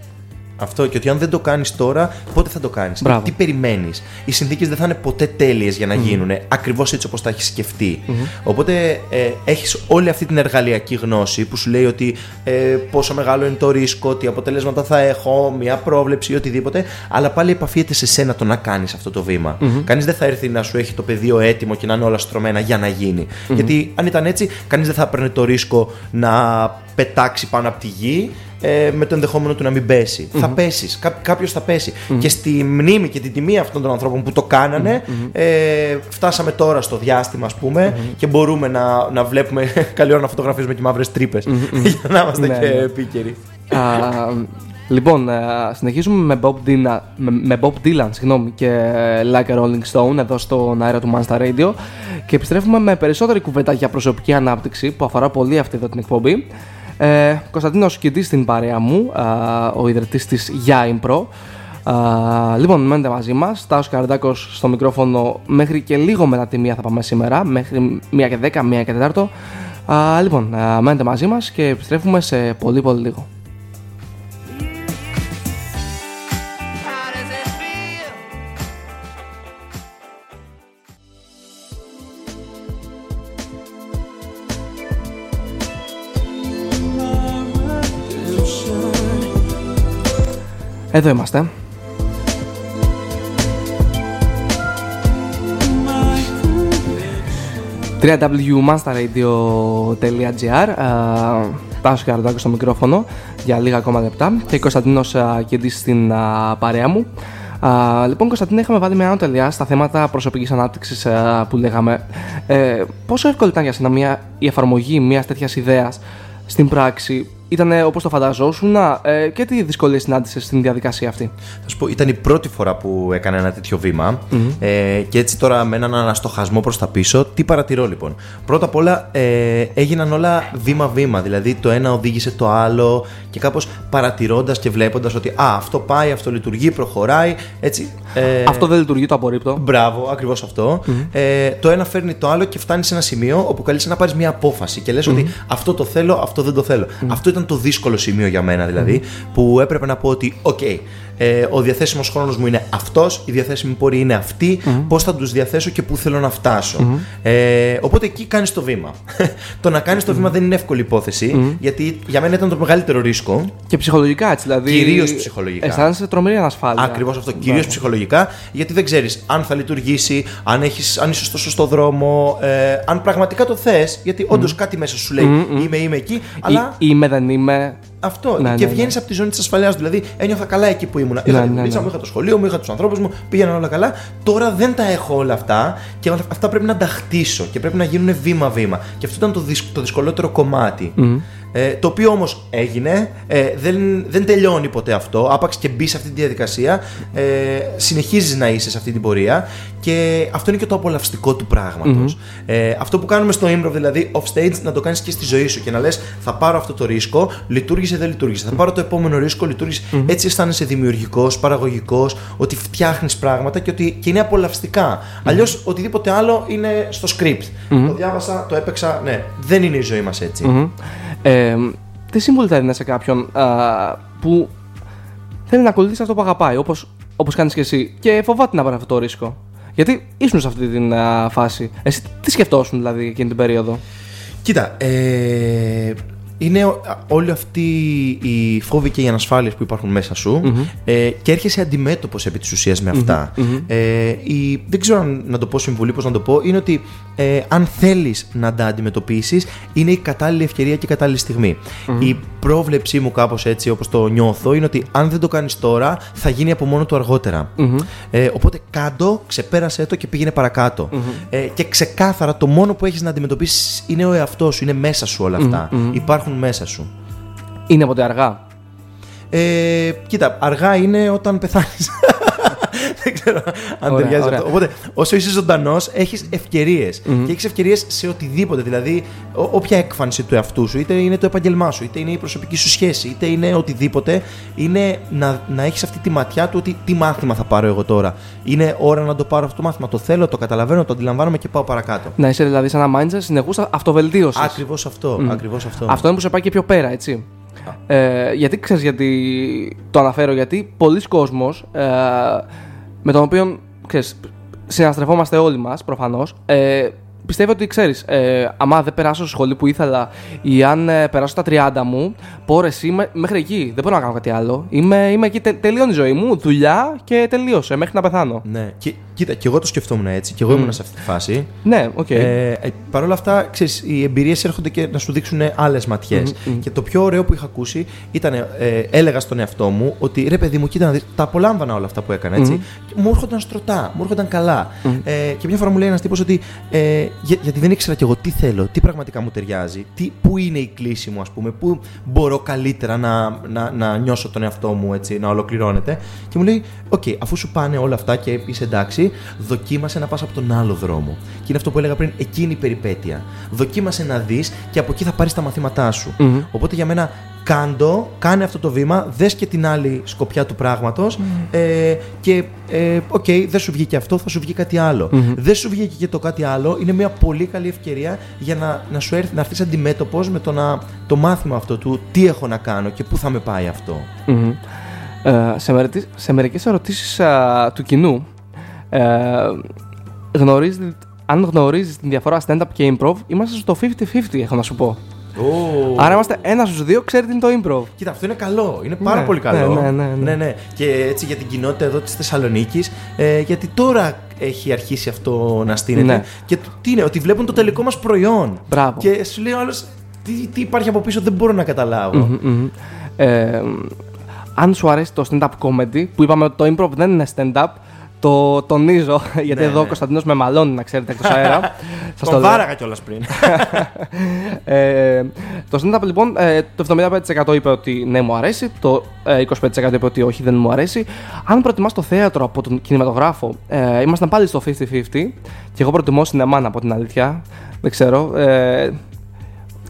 S2: Αυτό και ότι αν δεν το κάνεις τώρα, πότε θα το κάνεις;
S1: Μπράβο.
S2: Τι περιμένεις; Οι συνθήκες δεν θα είναι ποτέ τέλειες για να γίνουν ακριβώς έτσι όπως τα έχεις σκεφτεί. Οπότε ε, έχεις όλη αυτή την εργαλειακή γνώση που σου λέει ότι ε, πόσο μεγάλο είναι το ρίσκο, τι αποτελέσματα θα έχω, μια πρόβλεψη ή οτιδήποτε. Αλλά πάλι επαφίεται σε σένα το να κάνεις αυτό το βήμα. Κανείς δεν θα έρθει να σου έχει το πεδίο έτοιμο και να είναι όλα στρωμένα για να γίνει. Γιατί αν ήταν έτσι, κανείς δεν θα έπαιρνε το ρίσκο να πετάξει πάνω από τη γη ε, με το ενδεχόμενο του να μην πεσει Θα πέσεις. Κά, Κάποιος θα πεσει Και στη μνήμη και την τιμή αυτών των ανθρώπων που το κάνανε, ε, φτάσαμε τώρα στο διάστημα, ας πούμε, και μπορούμε να, να βλέπουμε [laughs] καλή ώρα να φωτογραφίζουμε και μαύρες τρύπες. [laughs] για να είμαστε
S1: Ναι,
S2: και
S1: ναι.
S2: επίκαιροι.
S1: Α, λοιπόν, ε, συνεχίζουμε με Bob Dylan, με, με Bob Dylan συγγνώμη, και Like a Rolling Stone εδώ στον αέρα του Monster Radio και επιστρέφουμε με περισσότερη κουβέντα για προσωπική ανάπτυξη που αφορά πολύ αυτή εδώ την εκπομπή. Ε, Κωνσταντίνος Κιντής στην παρέα μου, α, ο ιδρυτής της Για Impro. Α, λοιπόν, μένετε μαζί μας, Τάος Καρδάκος στο μικρόφωνο μέχρι και λίγο μετά τη μία θα πάμε σήμερα, μέχρι 1 και 10, 1 και 4. Α, λοιπόν, α, μένετε μαζί μας και επιστρέφουμε σε πολύ πολύ λίγο. Εδώ είμαστε. www.masterradio.gr Τάσος Καρδάκος στο μικρόφωνο για λίγα ακόμα λεπτά και Κωνσταντίνος α, Κεντής στην α, παρέα μου. Α, λοιπόν, Κωνσταντίνε, είχαμε βάλει μια τελειά στα θέματα προσωπικής ανάπτυξης α, που λέγαμε. Ε, πόσο εύκολο ήταν για σένα μια, η εφαρμογή μιας τέτοιας ιδέας στην πράξη, ήταν όπως το φανταζόσουν ε, και τι δυσκολίες συνάντησες στην διαδικασία αυτή;
S2: Θα σου πω, ήταν η πρώτη φορά που έκανα ένα τέτοιο βήμα. Ε, και έτσι τώρα με έναν αναστοχασμό προς τα πίσω, τι παρατηρώ λοιπόν; Πρώτα απ' όλα ε, έγιναν όλα βήμα-βήμα. Δηλαδή το ένα οδήγησε το άλλο και κάπως παρατηρώντας και βλέποντας ότι Α, αυτό πάει, αυτό λειτουργεί, προχωράει. Έτσι. Ε,
S1: Αυτό δεν λειτουργεί, το απορρίπτω.
S2: Μπράβο, ακριβώς αυτό. Ε, το ένα φέρνει το άλλο και φτάνει σε ένα σημείο όπου καλείσαι να πάρεις μια απόφαση και λες ότι αυτό το θέλω, αυτό δεν το θέλω. Αυτό ήταν το δύσκολο σημείο για μένα δηλαδή, που έπρεπε να πω ότι, οκ, ε, ο διαθέσιμος χρόνος μου είναι αυτός, η διαθέσιμη πορεία είναι αυτή, πώς θα τους διαθέσω και πού θέλω να φτάσω. Ε, οπότε εκεί κάνεις το βήμα. [laughs] το να κάνεις το βήμα δεν είναι εύκολη υπόθεση, γιατί για μένα ήταν το μεγαλύτερο ρίσκο.
S1: Και ψυχολογικά έτσι, δηλαδή.
S2: Κυρίως ψυχολογικά.
S1: Αισθάνεσαι τρομερή ανασφάλεια.
S2: Ακριβώς αυτό. Κυρίως ψυχολογικά, γιατί δεν ξέρεις αν θα λειτουργήσει, αν, έχεις, αν είσαι στο σωστό δρόμο, ε, αν πραγματικά το θες. Γιατί όντως κάτι μέσα σου λέει είμαι, είμαι εκεί, αλλά
S1: Ή, είμαι, δεν είμαι.
S2: Αυτό.
S1: Ναι,
S2: και
S1: ναι,
S2: βγαίνεις
S1: ναι.
S2: από τη ζώνη της ασφαλείας. Δηλαδή ένιωθα καλά εκεί που ήμουν. Είχα
S1: Ναι,
S2: την
S1: ναι,
S2: δουλίτσα
S1: ναι.
S2: μου, είχα το σχολείο μου, είχα τους ανθρώπους μου, πήγαιναν όλα καλά. Τώρα δεν τα έχω όλα αυτά και όλα αυτά πρέπει να τα χτίσω και πρέπει να γίνουν βήμα-βήμα. Και αυτό ήταν το, δυσ- το δυσκολότερο κομμάτι. Ε, το οποίο όμως έγινε, ε, δεν, δεν τελειώνει ποτέ αυτό. Άπαξ και μπει σε αυτή τη διαδικασία, ε, συνεχίζεις να είσαι σε αυτή την πορεία και αυτό είναι και το απολαυστικό του πραγματο Ε, αυτό που κάνουμε στο improv, δηλαδή off stage, να το κάνεις και στη ζωή σου και να λες: Θα πάρω αυτό το ρίσκο, λειτουργήσε, δεν λειτουργήσε. Θα πάρω το επόμενο ρίσκο, λειτουργήσε. Έτσι αισθάνεσαι δημιουργικός, παραγωγικός, ότι φτιάχνεις πράγματα και ότι και είναι απολαυστικά. Αλλιώς οτιδήποτε άλλο είναι στο script. Το διάβασα, το έπαιξα. Ναι, δεν είναι η ζωή μας έτσι.
S1: Μμμ. Ε, τι συμβουλή θα έδινε σε κάποιον α, που θέλει να ακολουθήσει αυτό που αγαπάει, όπως όπως κάνεις και εσύ, και φοβάται να πάρει αυτό το ρίσκο; Γιατί ήσουν σε αυτή την α, φάση. Εσύ τι σκεφτόσουν δηλαδή εκείνη την περίοδο;
S2: Κοίτα, ε, είναι ο- α- όλοι αυτοί οι φόβοι και οι ανασφάλειες που υπάρχουν μέσα σου ε, και έρχεσαι αντιμέτωπος επί της ουσίας με αυτα Ε, η, δεν ξέρω αν να το πω συμβουλή, πώς να το πω, είναι ότι ε, αν θέλεις να τα αντιμετωπίσεις είναι η κατάλληλη ευκαιρία και η κατάλληλη στιγμή. Η πρόβλεψή μου κάπως έτσι όπως το νιώθω είναι ότι αν δεν το κάνεις τώρα θα γίνει από μόνο του αργότερα. Ε, οπότε κάντο, ξεπέρασέ το και πήγαινε παρακάτω. Ε, και ξεκάθαρα το μόνο που έχεις να αντιμετωπίσεις είναι ο εαυτός σου, είναι μέσα σου όλα αυτά. Υπάρχουν μέσα σου.
S1: Είναι ποτέ αργά.
S2: Ε, κοίτα, αργά είναι όταν πεθάνεις. [laughs] [laughs] Δεν ξέρω αν
S1: Ωραία,
S2: ταιριάζει
S1: ωραία.
S2: αυτό. Οπότε, όσο είσαι ζωντανός, έχεις ευκαιρίες. Και έχεις ευκαιρίες σε οτιδήποτε. Δηλαδή, ό- όποια έκφανση του εαυτού σου, είτε είναι το επαγγελμά σου, είτε είναι η προσωπική σου σχέση, είτε είναι οτιδήποτε, είναι να, να έχεις αυτή τη ματιά του ότι τι μάθημα θα πάρω εγώ τώρα. Είναι ώρα να το πάρω αυτό το μάθημα. Το θέλω, το καταλαβαίνω, το αντιλαμβάνομαι και πάω παρακάτω.
S1: Να είσαι δηλαδή σαν ένα mindset συνεχούς αυτοβελτίωσης.
S2: Ακριβώς αυτό. Ακριβώς αυτό.
S1: Αυτό είναι που σε πάει και πιο πέρα, έτσι. Ε, γιατί ξέρεις γιατί το αναφέρω, γιατί πολύς κόσμος ε, με τον οποίο ξέρεις, συναστρεφόμαστε όλοι μας προφανώς. Ε, πιστεύω ότι ξέρεις ε, άμα δεν περάσω στο σχολείο που ήθελα ή αν ε, περάσω τα 30 μου πω ρε εσύ είμαι μέχρι εκεί. Δεν μπορώ να κάνω κάτι άλλο. Είμαι, είμαι εκεί τε, τελειώνει η ζωή μου δουλειά και τελείωσε μέχρι να πεθάνω.
S2: Ναι. Και, κοίτα, και εγώ το σκεφτόμουν έτσι. Και εγώ ήμουν σε αυτή τη φάση.
S1: ναι οκ
S2: Ε, ε, Παρ' όλα αυτά, ξέρεις, οι εμπειρίες έρχονται και να σου δείξουν άλλες Και το πιο ωραίο που είχα ακούσει ήταν, ε, έλεγα στον εαυτό μου ότι ρε παιδί μου, κοίτα να δεις, τα απολάμβανα όλα αυτά που έκανα έτσι. Και μου έρχονταν στρωτά, μου έρχονταν καλά. Ε, και μια φορά μου λέει ένας τύπος ότι. Ε, για- γιατί δεν ήξερα κι εγώ τι θέλω, τι πραγματικά μου ταιριάζει, τι, πού είναι η κλίση μου, ας πούμε, πού μπορώ καλύτερα να, να, να νιώσω τον εαυτό μου έτσι, να ολοκληρώνεται. Και μου λέει, Οκ, αφού σου πάνε όλα αυτά και είσαι εντάξει, δοκίμασε να πας από τον άλλο δρόμο. Και είναι αυτό που έλεγα πριν, εκείνη η περιπέτεια. Δοκίμασε να δεις και από εκεί θα πάρεις τα μαθήματά σου. Οπότε για μένα, κάντο, κάνε αυτό το βήμα, δες και την άλλη σκοπιά του πράγματος ε, και ε, οκ, δεν σου βγήκε αυτό, θα σου βγει κάτι άλλο. Δεν σου βγήκε και το κάτι άλλο, είναι μια πολύ καλή ευκαιρία για να, να σου έρθει, να έρθεις αντιμέτωπος με το, να, το μάθημα αυτό του τι έχω να κάνω και πού θα με πάει αυτό.
S1: Μμμ. Ε, σε, μερικές, σε μερικές ερωτήσεις α, του κοινού ε, γνωρίζετε, αν γνωρίζεις την διαφορά stand-up και improv είμαστε στο 50-50 έχω να σου πω Άρα είμαστε ένας στους δύο ξέρει τι είναι το improv
S2: Κοίτα, αυτό είναι καλό. Είναι πάρα
S1: Ναι,
S2: πολύ καλό.
S1: ναι, ναι, ναι, ναι.
S2: Και έτσι για την κοινότητα εδώ της Θεσσαλονίκης, ε, γιατί τώρα έχει αρχίσει αυτό να στείνεται.
S1: Ναι.
S2: Και το- τι είναι, ότι βλέπουν το τελικό μας προϊόν.
S1: Μπράβο.
S2: Και σου λέει ο άλλος, τι, τι υπάρχει από πίσω, δεν μπορώ να καταλάβω.
S1: Μμμ. Ε, αν σου αρέσει το stand-up comedy που είπαμε ότι το improv δεν είναι stand-up το τονίζω [laughs] γιατί
S2: Ναι,
S1: εδώ ο
S2: ναι.
S1: Κωνσταντίνος με μαλώνει να ξέρετε εκτός αέρα [laughs] Σας
S2: Τον
S1: λέω.
S2: βάραγα κιόλας πριν. [laughs]
S1: Ε, το stand-up λοιπόν ε, το 75% είπε ότι ναι μου αρέσει, το ε, 25% είπε ότι όχι δεν μου αρέσει. Αν προτιμάς το θέατρο από τον κινηματογράφο, ε, ήμασταν πάλι στο 50-50 και εγώ προτιμώ σινεμά να πω την αλήθεια. Δεν ξέρω. Ε,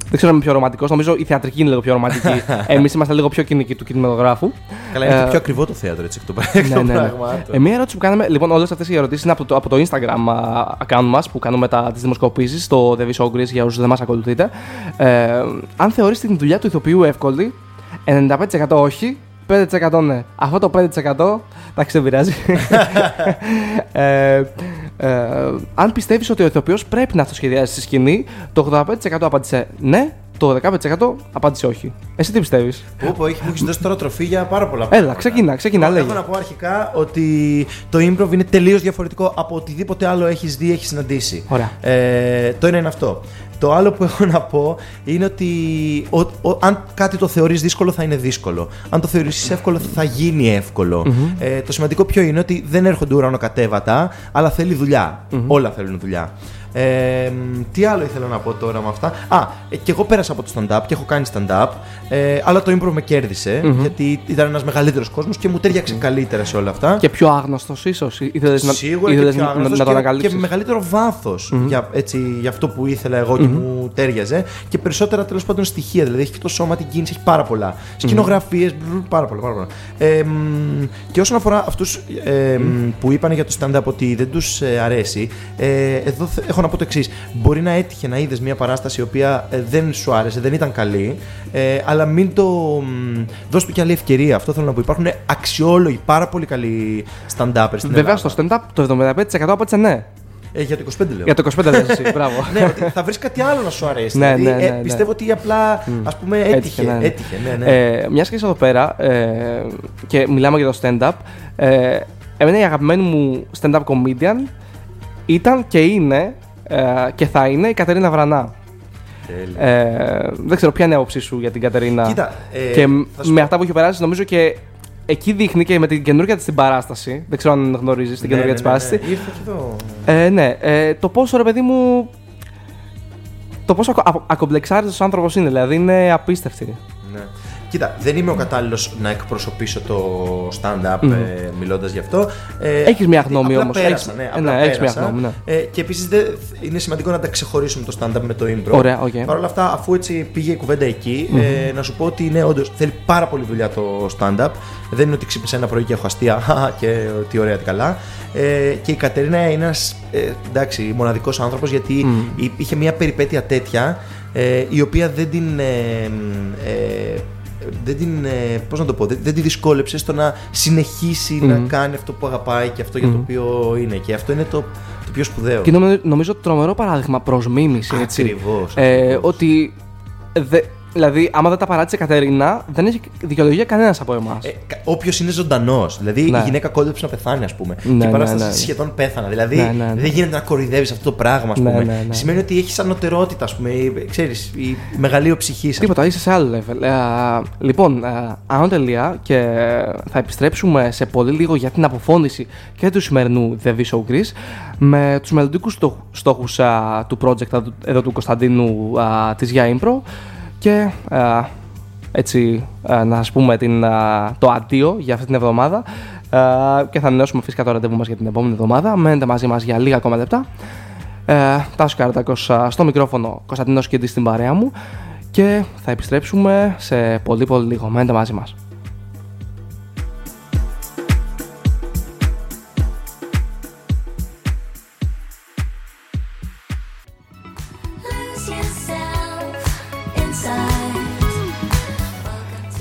S1: δεν ξέρω αν είμαι πιο ρομαντικός. Νομίζω η θεατρική είναι λίγο πιο ρομαντική. [laughs] Εμείς είμαστε λίγο πιο κοινικοί του κινηματογράφου.
S2: Καλά, είναι
S1: Ε,
S2: και πιο ακριβό το θέατρο έτσι εκ των εκ [laughs]
S1: ναι,
S2: των
S1: ναι, ναι.
S2: πραγμάτων.
S1: Ε, μία ερώτηση που κάναμε, λοιπόν, όλες αυτές οι ερωτήσεις είναι από το, από το Instagram α, account μας που κάνουμε τις δημοσκοπήσεις στο The Vision Greece για όσους δεν μας ακολουθείτε. Ε, αν θεωρείς την δουλειά του ηθοποιού εύκολη, 95% όχι, 5% ναι. Αυτό το 5% εντάξει δεν πειράζει. [laughs] ε, ε, αν πιστεύεις ότι ο ηθοποιός πρέπει να αυτοσχεδιάσει στη σκηνή, το 85% απάντησε ναι, το 15% απάντησε όχι. Εσύ τι πιστεύεις;
S2: Πω, πω, έχει- μου έχεις δώσει τώρα τροφή για πάρα πολλά
S1: Έλα,
S2: πράγματα.
S1: ξεκινά, ξεκινά,
S2: Έχω
S1: λέγε.
S2: να πω αρχικά ότι το improv είναι τελείως διαφορετικό από οτιδήποτε άλλο έχεις δει, έχεις συναντήσει.
S1: Ωραία.
S2: Ε, το ένα είναι αυτό. Το άλλο που [laughs] έχω να πω είναι ότι ο, ο- αν κάτι το θεωρείς δύσκολο θα είναι δύσκολο. Αν το θεωρείς εύκολο θα γίνει εύκολο. Ε, το σημαντικό ποιο είναι ότι δεν έρχονται ουρανοκατέβατα, αλλά θέλει δουλειά. Όλα θέλουν δουλειά. Ε, μ, τι άλλο ήθελα να πω τώρα με αυτά; Α, ε, και εγώ πέρασα από το stand-up και έχω κάνει stand-up. Ε, αλλά το improv με κερδισε γιατί ήταν ένας μεγαλύτερος κόσμος και μου τέριαξε καλύτερα σε όλα αυτά.
S1: Και πιο άγνωστος, ίσως. Ήθελες να,
S2: Σίγουρα
S1: ήθελες
S2: και πιο
S1: να, να,
S2: άγνωστος
S1: να το
S2: και,
S1: ανακαλύψεις.
S2: και με μεγαλύτερο βάθος για, έτσι, για αυτό που ήθελα εγώ και μου τέριαζε και περισσότερα τέλος πάντων στοιχεία. Δηλαδή έχει και το σώμα, την κίνηση, έχει πάρα πολλά. Σκηνογραφίες, πάρα πολλά. Πάρα πολλά. Ε, μ, και όσον αφορά αυτούς που είπαν για το stand-up ότι δεν τους αρέσει, ε, εδώ θε- έχω να πω το εξής. Μπορεί να έτυχε να είδες μια παράσταση η οποία ε, δεν σου άρεσε, δεν ήταν καλή, ε, αλλά μην το. μ, δώσ' του και άλλη ευκαιρία. Αυτό θέλω να πω. Υπάρχουν αξιόλογοι, πάρα πολύ καλοί stand-uppers στην
S1: Βέβαια
S2: Ελλάδα.
S1: στο stand-up το 75% απάντησε ναι.
S2: Ε, για το 25 λέω.
S1: Για το 25% λες εσύ. Μπράβο.
S2: ναι, ότι θα βρεις κάτι άλλο να σου αρέσει.
S1: Ναι,
S2: δηλαδή,
S1: ναι,
S2: ε,
S1: ναι, ναι.
S2: πιστεύω ότι απλά ας πούμε έτυχε.
S1: ναι, ναι.
S2: Έτυχε, ναι, ναι.
S1: Ε, Μια και είσαι εδώ πέρα ε, και μιλάμε για το stand-up, ε, εμένα η αγαπημένη μου stand-up comedian ήταν και είναι ε, και θα είναι η Κατερίνα Βρανά.
S2: Τέλεια.
S1: Ε, δεν ξέρω ποια είναι η άποψή σου για την Κατερίνα.
S2: Κοίτα, ε,
S1: και
S2: θα σου
S1: με
S2: πω.
S1: αυτά που έχει περάσει, νομίζω και εκεί δείχνει και με την καινούργια της την παράσταση. Δεν ξέρω αν γνωρίζεις την
S2: Ναι,
S1: καινούργια
S2: ναι,
S1: της
S2: ναι,
S1: παράσταση.
S2: ναι. Ήρθε και εδώ.
S1: Ε, ναι, ε, το πόσο ρε παιδί μου. Το πόσο ακο, ακο, ακομπλεξάριστος άνθρωπος είναι, δηλαδή είναι απίστευτη.
S2: Ναι. Κοίτα, δεν είμαι ο κατάλληλος να εκπροσωπήσω το stand-up ε, μιλώντας γι' αυτό. Ε,
S1: Έχεις μια
S2: γιατί
S1: γνώμη
S2: απλά
S1: όμως,
S2: Πέρασα,
S1: έχεις-
S2: ναι,
S1: ε,
S2: απλά
S1: ναι, έχεις μια
S2: πέρασα.
S1: γνώμη, ναι.
S2: Ε, και επίσης είναι σημαντικό να τα ξεχωρίσουμε το stand-up με το improv.
S1: Ωραία, οκ.
S2: Παρ' όλα αυτά, αφού έτσι πήγε η κουβέντα εκεί, ε, να σου πω ότι ναι, όντως θέλει πάρα πολύ δουλειά το stand-up. Δεν είναι ότι ξύπνησα ένα πρωί και έχω αστεία [laughs] χαχα, και ε, τι ωραία, τι καλά. Ε, και η Κατερίνα είναι ένας ε, εντάξει, μοναδικός άνθρωπος γιατί εί- είχε μια περιπέτεια τέτοια ε, η οποία δεν την. Ε, ε, δεν την, ε, πώς να το πω, δεν, δεν τη δυσκόλεψε στο να συνεχίσει να κάνει αυτό που αγαπάει και αυτό για το οποίο είναι. Και αυτό είναι το, το πιο σπουδαίο.
S1: Και νομι- νομίζω τρομερό παράδειγμα προς μίμηση. Έτσι.
S2: Ακριβώς,
S1: Ε,
S2: ακριβώς.
S1: ότι. Δε, δηλαδή, άμα δεν τα παράτησε η Κατερίνα, δεν έχει δικαιολογία κανένας από εμάς.
S2: Ε, Όποιος είναι ζωντανός. Δηλαδή
S1: Ναι.
S2: η γυναίκα κόντεψε να πεθάνει, ας πούμε.
S1: Ναι,
S2: και η
S1: ναι,
S2: παράσταση
S1: ναι.
S2: σχεδόν πέθανα. Δηλαδή
S1: Ναι, ναι, ναι.
S2: δεν γίνεται να κοροϊδεύεις αυτό το πράγμα, ας
S1: Ναι,
S2: πούμε.
S1: ναι, ναι.
S2: Σημαίνει ότι έχεις ανωτερότητα, ας πούμε. ή, Ξέρεις, η μεγαλείο ψυχή.
S1: Τίποτα, είσαι σε άλλο level. Ε, λοιπόν, ε, άνω τελεία και θα επιστρέψουμε σε πολύ λίγο για την αποφώνηση και του σημερινού The V Show Greece με τους μελλοντικούς στόχου- στόχους α, του project α, του- εδώ του Κωνσταντίνου α, της Για Impro και α, έτσι α, να σας πούμε την, α, το αντίο για αυτή την εβδομάδα α, και θα ανανεώσουμε φυσικά το ραντεβού μας για την επόμενη εβδομάδα. Μένετε μαζί μας για λίγα ακόμα λεπτά. Ε, Τάσο Καρατάκος α, στο μικρόφωνο, Κωνσταντίνος Κίντη στην παρέα μου και θα επιστρέψουμε σε πολύ πολύ λίγο. Μένετε μαζί μας.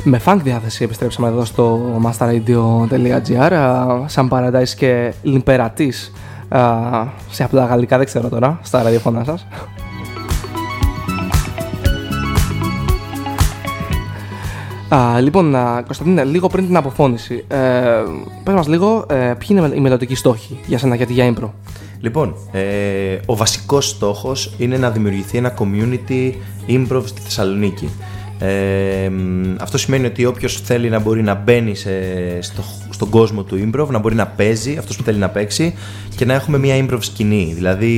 S1: Με funk διάθεση επιστρέψαμε εδώ στο masterradio.gr α, σαν Paradise και Λιμπερατής α, σε απλά γαλλικά δεν ξέρω τώρα στα ραδιοφωνά σας Α, λοιπόν, α, Κωνσταντίνε, λίγο πριν την αποφώνηση, ε, πες μας λίγο ε, ποιοι είναι οι μελλοντικοί στόχοι για σένα για τη Για Impro;
S2: Λοιπόν, ε, ο βασικός στόχος είναι να δημιουργηθεί ένα community improv στη Θεσσαλονίκη. Ε, μ, αυτό σημαίνει ότι όποιος θέλει να μπορεί να μπαίνει σε, στο, στον κόσμο του improv, να μπορεί να παίζει, αυτός που θέλει να παίξει και να έχουμε μια improv σκηνή. Δηλαδή,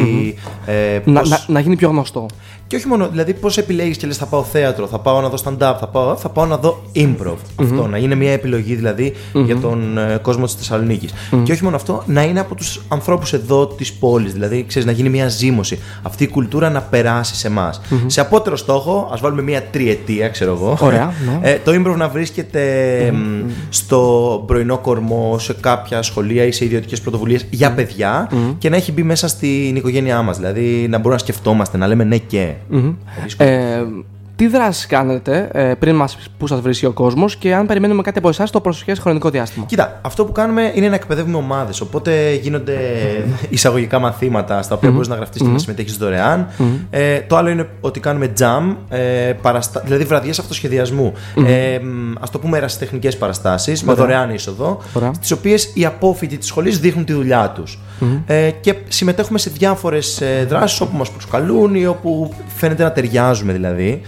S2: ε,
S1: Να,
S2: πώς-
S1: να, να γίνει πιο γνωστό.
S2: Και όχι μόνο, δηλαδή πώς επιλέγεις και λες: Θα πάω θέατρο, θα πάω να δω stand-up, θα πάω, θα πάω να δω improv. Αυτό, να είναι μια επιλογή δηλαδή για τον ε, κόσμο της θεσσαλονικη Και όχι μόνο αυτό, να είναι από τους ανθρώπους εδώ της πόλης. Δηλαδή, ξέρεις, να γίνει μια ζήμωση. Αυτή η κουλτούρα να περάσει σε εμάς. Σε απότερο στόχο, ας βάλουμε μια τριετία, ξέρω εγώ.
S1: Ωραία, [laughs] ναι.
S2: Ε, το improv να βρίσκεται μ, στο πρωινό κορμό, σε κάποια σχολεία ή σε ιδιωτικές πρωτοβουλίες για παιδιά και να έχει μπει μέσα στην οικογένειά μας. Δηλαδή να μπορούμε να σκεφτόμαστε, να λέμε ναι και. Δύσκολο.
S1: Ε, τι δράσει κάνετε ε, πριν μας που σας βρίσκει ο κόσμος και αν περιμένουμε κάτι από εσάς στο προσοχές χρονικό διάστημα;
S2: Κοίτα, αυτό που κάνουμε είναι να εκπαιδεύουμε ομάδες. Οπότε γίνονται εισαγωγικά μαθήματα στα οποία μπορείς να γραφτείς και να συμμετέχεις δωρεάν. Ε, το άλλο είναι ότι κάνουμε jam, ε, παραστα... δηλαδή βραδιές αυτοσχεδιασμού. Ε, Α το πούμε ερασιτεχνικές παραστάσεις με δωρεάν είσοδο,
S1: Ωραία.
S2: στις οποίες οι απόφοιτοι της σχολής δείχνουν τη δουλειά τους. Ε, και συμμετέχουμε σε διάφορες ε, δράσεις όπου μας προσκαλούν ή όπου φαίνεται να ταιριάζουμε δηλαδή.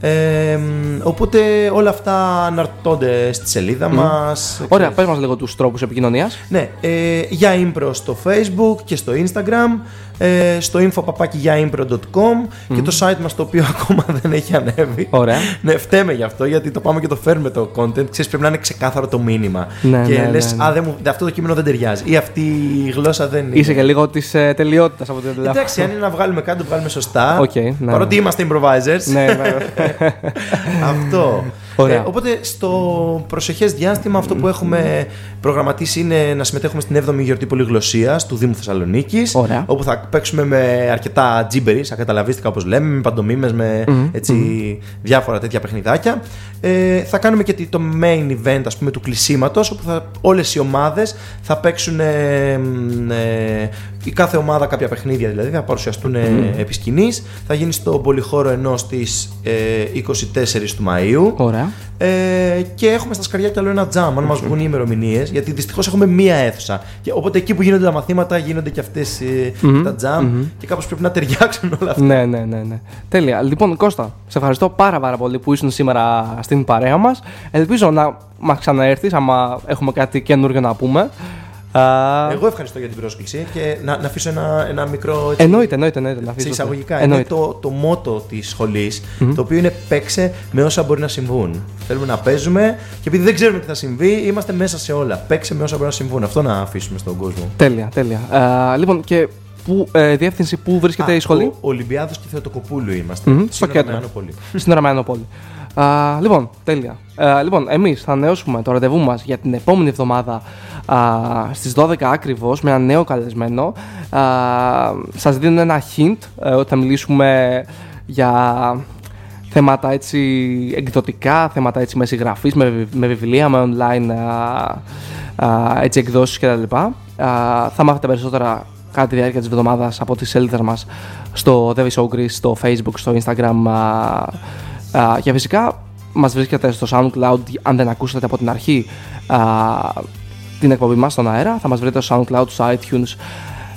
S2: Ε, μ, οπότε όλα αυτά αναρτώνται στη σελίδα μας.
S1: Ωραία, πες μας λίγο τους τρόπους επικοινωνίας.
S2: Ναι, ε, για Impro στο Facebook και στο Instagram, ε, στο info παπάκι impro.com και το site μας το οποίο [laughs] ακόμα δεν έχει ανέβει.
S1: Ωραία.
S2: Ναι, φταίμε γι' αυτό γιατί το πάμε και το φέρνουμε το content. Ξέρεις, πρέπει να είναι ξεκάθαρο το μήνυμα.
S1: Ναι,
S2: και
S1: ναι,
S2: λες,
S1: ναι, ναι.
S2: Α, δεν μου, αυτό το κείμενο δεν ταιριάζει. Ή αυτή η γλώσσα δεν είναι.
S1: Είσαι και λίγο της ε, τελειότητας από την τελευταία.
S2: Εντάξει, αν είναι να βγάλουμε κάτι, το βγάλουμε σωστά.
S1: Οκ, ναι,
S2: Παρότι
S1: ναι.
S2: είμαστε improvisers.
S1: ναι, βέβαια. [laughs]
S2: Αυτό.
S1: Ωραία.
S2: Ε, οπότε στο προσεχές διάστημα αυτό που έχουμε προγραμματίσει είναι να συμμετέχουμε στην 7η γιορτή πολυγλωσίας του Δήμου Θεσσαλονίκης.
S1: Ωραία.
S2: Όπου θα παίξουμε με αρκετά τζίμπερις, ακαταλαβίστηκα όπως λέμε, με παντομήμες, με έτσι, διάφορα τέτοια παιχνιδάκια. Ε, θα κάνουμε και το main event ας πούμε, του κλεισίματος, όπου θα, όλες οι ομάδες θα παίξουν. Ε, μ, ε, η κάθε ομάδα κάποια παιχνίδια δηλαδή θα παρουσιαστούν ε, επί σκηνής. Θα γίνει στο Πολυχώρο ενώ στις ε, 24 του Μαΐου.
S1: Ωραία.
S2: Ε, και έχουμε στα σκαριά κι άλλο ένα τζαμ, αν μας βγουν οι ημερομηνίες, γιατί δυστυχώς έχουμε μία αίθουσα. Και, οπότε εκεί που γίνονται τα μαθήματα γίνονται και αυτές τα τζαμ και κάπως πρέπει να ταιριάξουν όλα αυτά.
S1: Ναι, ναι, ναι, ναι. Τέλεια. Λοιπόν, Κώστα, σε ευχαριστώ πάρα, πάρα πολύ που ήσουν σήμερα στην παρέα μας. Ελπίζω να μας ξαναέρθεις άμα έχουμε κάτι καινούργιο να πούμε. Α,
S2: Εγώ ευχαριστώ για την πρόσκληση και να, να αφήσω ένα, ένα μικρό. έτσι,
S1: Εννοείται, εννοείται, εννοείται. να
S2: σε
S1: αφήσεις
S2: εισαγωγικά.
S1: το-
S2: Είναι
S1: Εννοείται.
S2: το, το μότο της σχολη το οποίο είναι παίξε με όσα μπορεί να συμβούν. Θέλουμε να παίζουμε και επειδή δεν ξέρουμε τι θα συμβεί, είμαστε μέσα σε όλα. Παίξε με όσα μπορεί να συμβούν. Αυτό να αφήσουμε στον κόσμο.
S1: Τέλεια, τέλεια. Α, λοιπόν, και που, ε, διεύθυνση πού βρίσκεται
S2: Α,
S1: η σχολή;
S2: Ο Ολυμπιάδος και Θεοτοκοπούλου είμαστε.
S1: Μμμ, στο
S2: Σύνορα
S1: κέντρο.
S2: με Άνω Πολύ.
S1: στην ώρα με Ανοπόλη. Α, λοιπόν, τέλεια. Α, λοιπόν, εμείς θα ανανεώσουμε το ραντεβού μας για την επόμενη εβδομάδα στις 12 ακριβώς με ένα νέο καλεσμένο. Σας δίνω ένα hint ε, ότι θα μιλήσουμε για θέματα έτσι εκδοτικά, θέματα έτσι με συγγραφείς, με, βι- με βιβλία, με online α, α, έτσι εκδόσεις κτλ. Α, θα μάθετε περισσότερα κατά τη διάρκεια της εβδομάδας από τις σελίδες μας στο The Show Greece, στο Facebook, στο Instagram α, α, και φυσικά μας βρίσκεται στο SoundCloud αν δεν ακούσατε από την αρχή α, την εκπομπή μας στον αέρα θα μας βρείτε στο SoundCloud, στο iTunes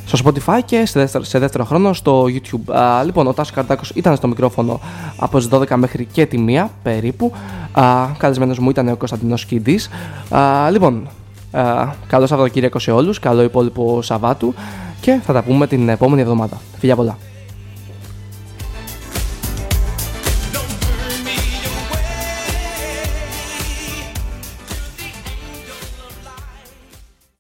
S1: στο Spotify και σε δεύτερο, σε δεύτερο χρόνο στο YouTube. Α, λοιπόν, ο Τάσος Καρτάκος ήταν στο μικρόφωνο από τις 12 μέχρι και τη 1 περίπου. Α, καλεσμένος μου ήταν ο Κωνσταντινός Κιντής. Α, λοιπόν, α, καλό Σαββατοκύριακο σε όλους, καλό υπόλοιπο Σαββάτου και θα τα πούμε την επόμενη εβδομάδα. Φιλιά πολλά.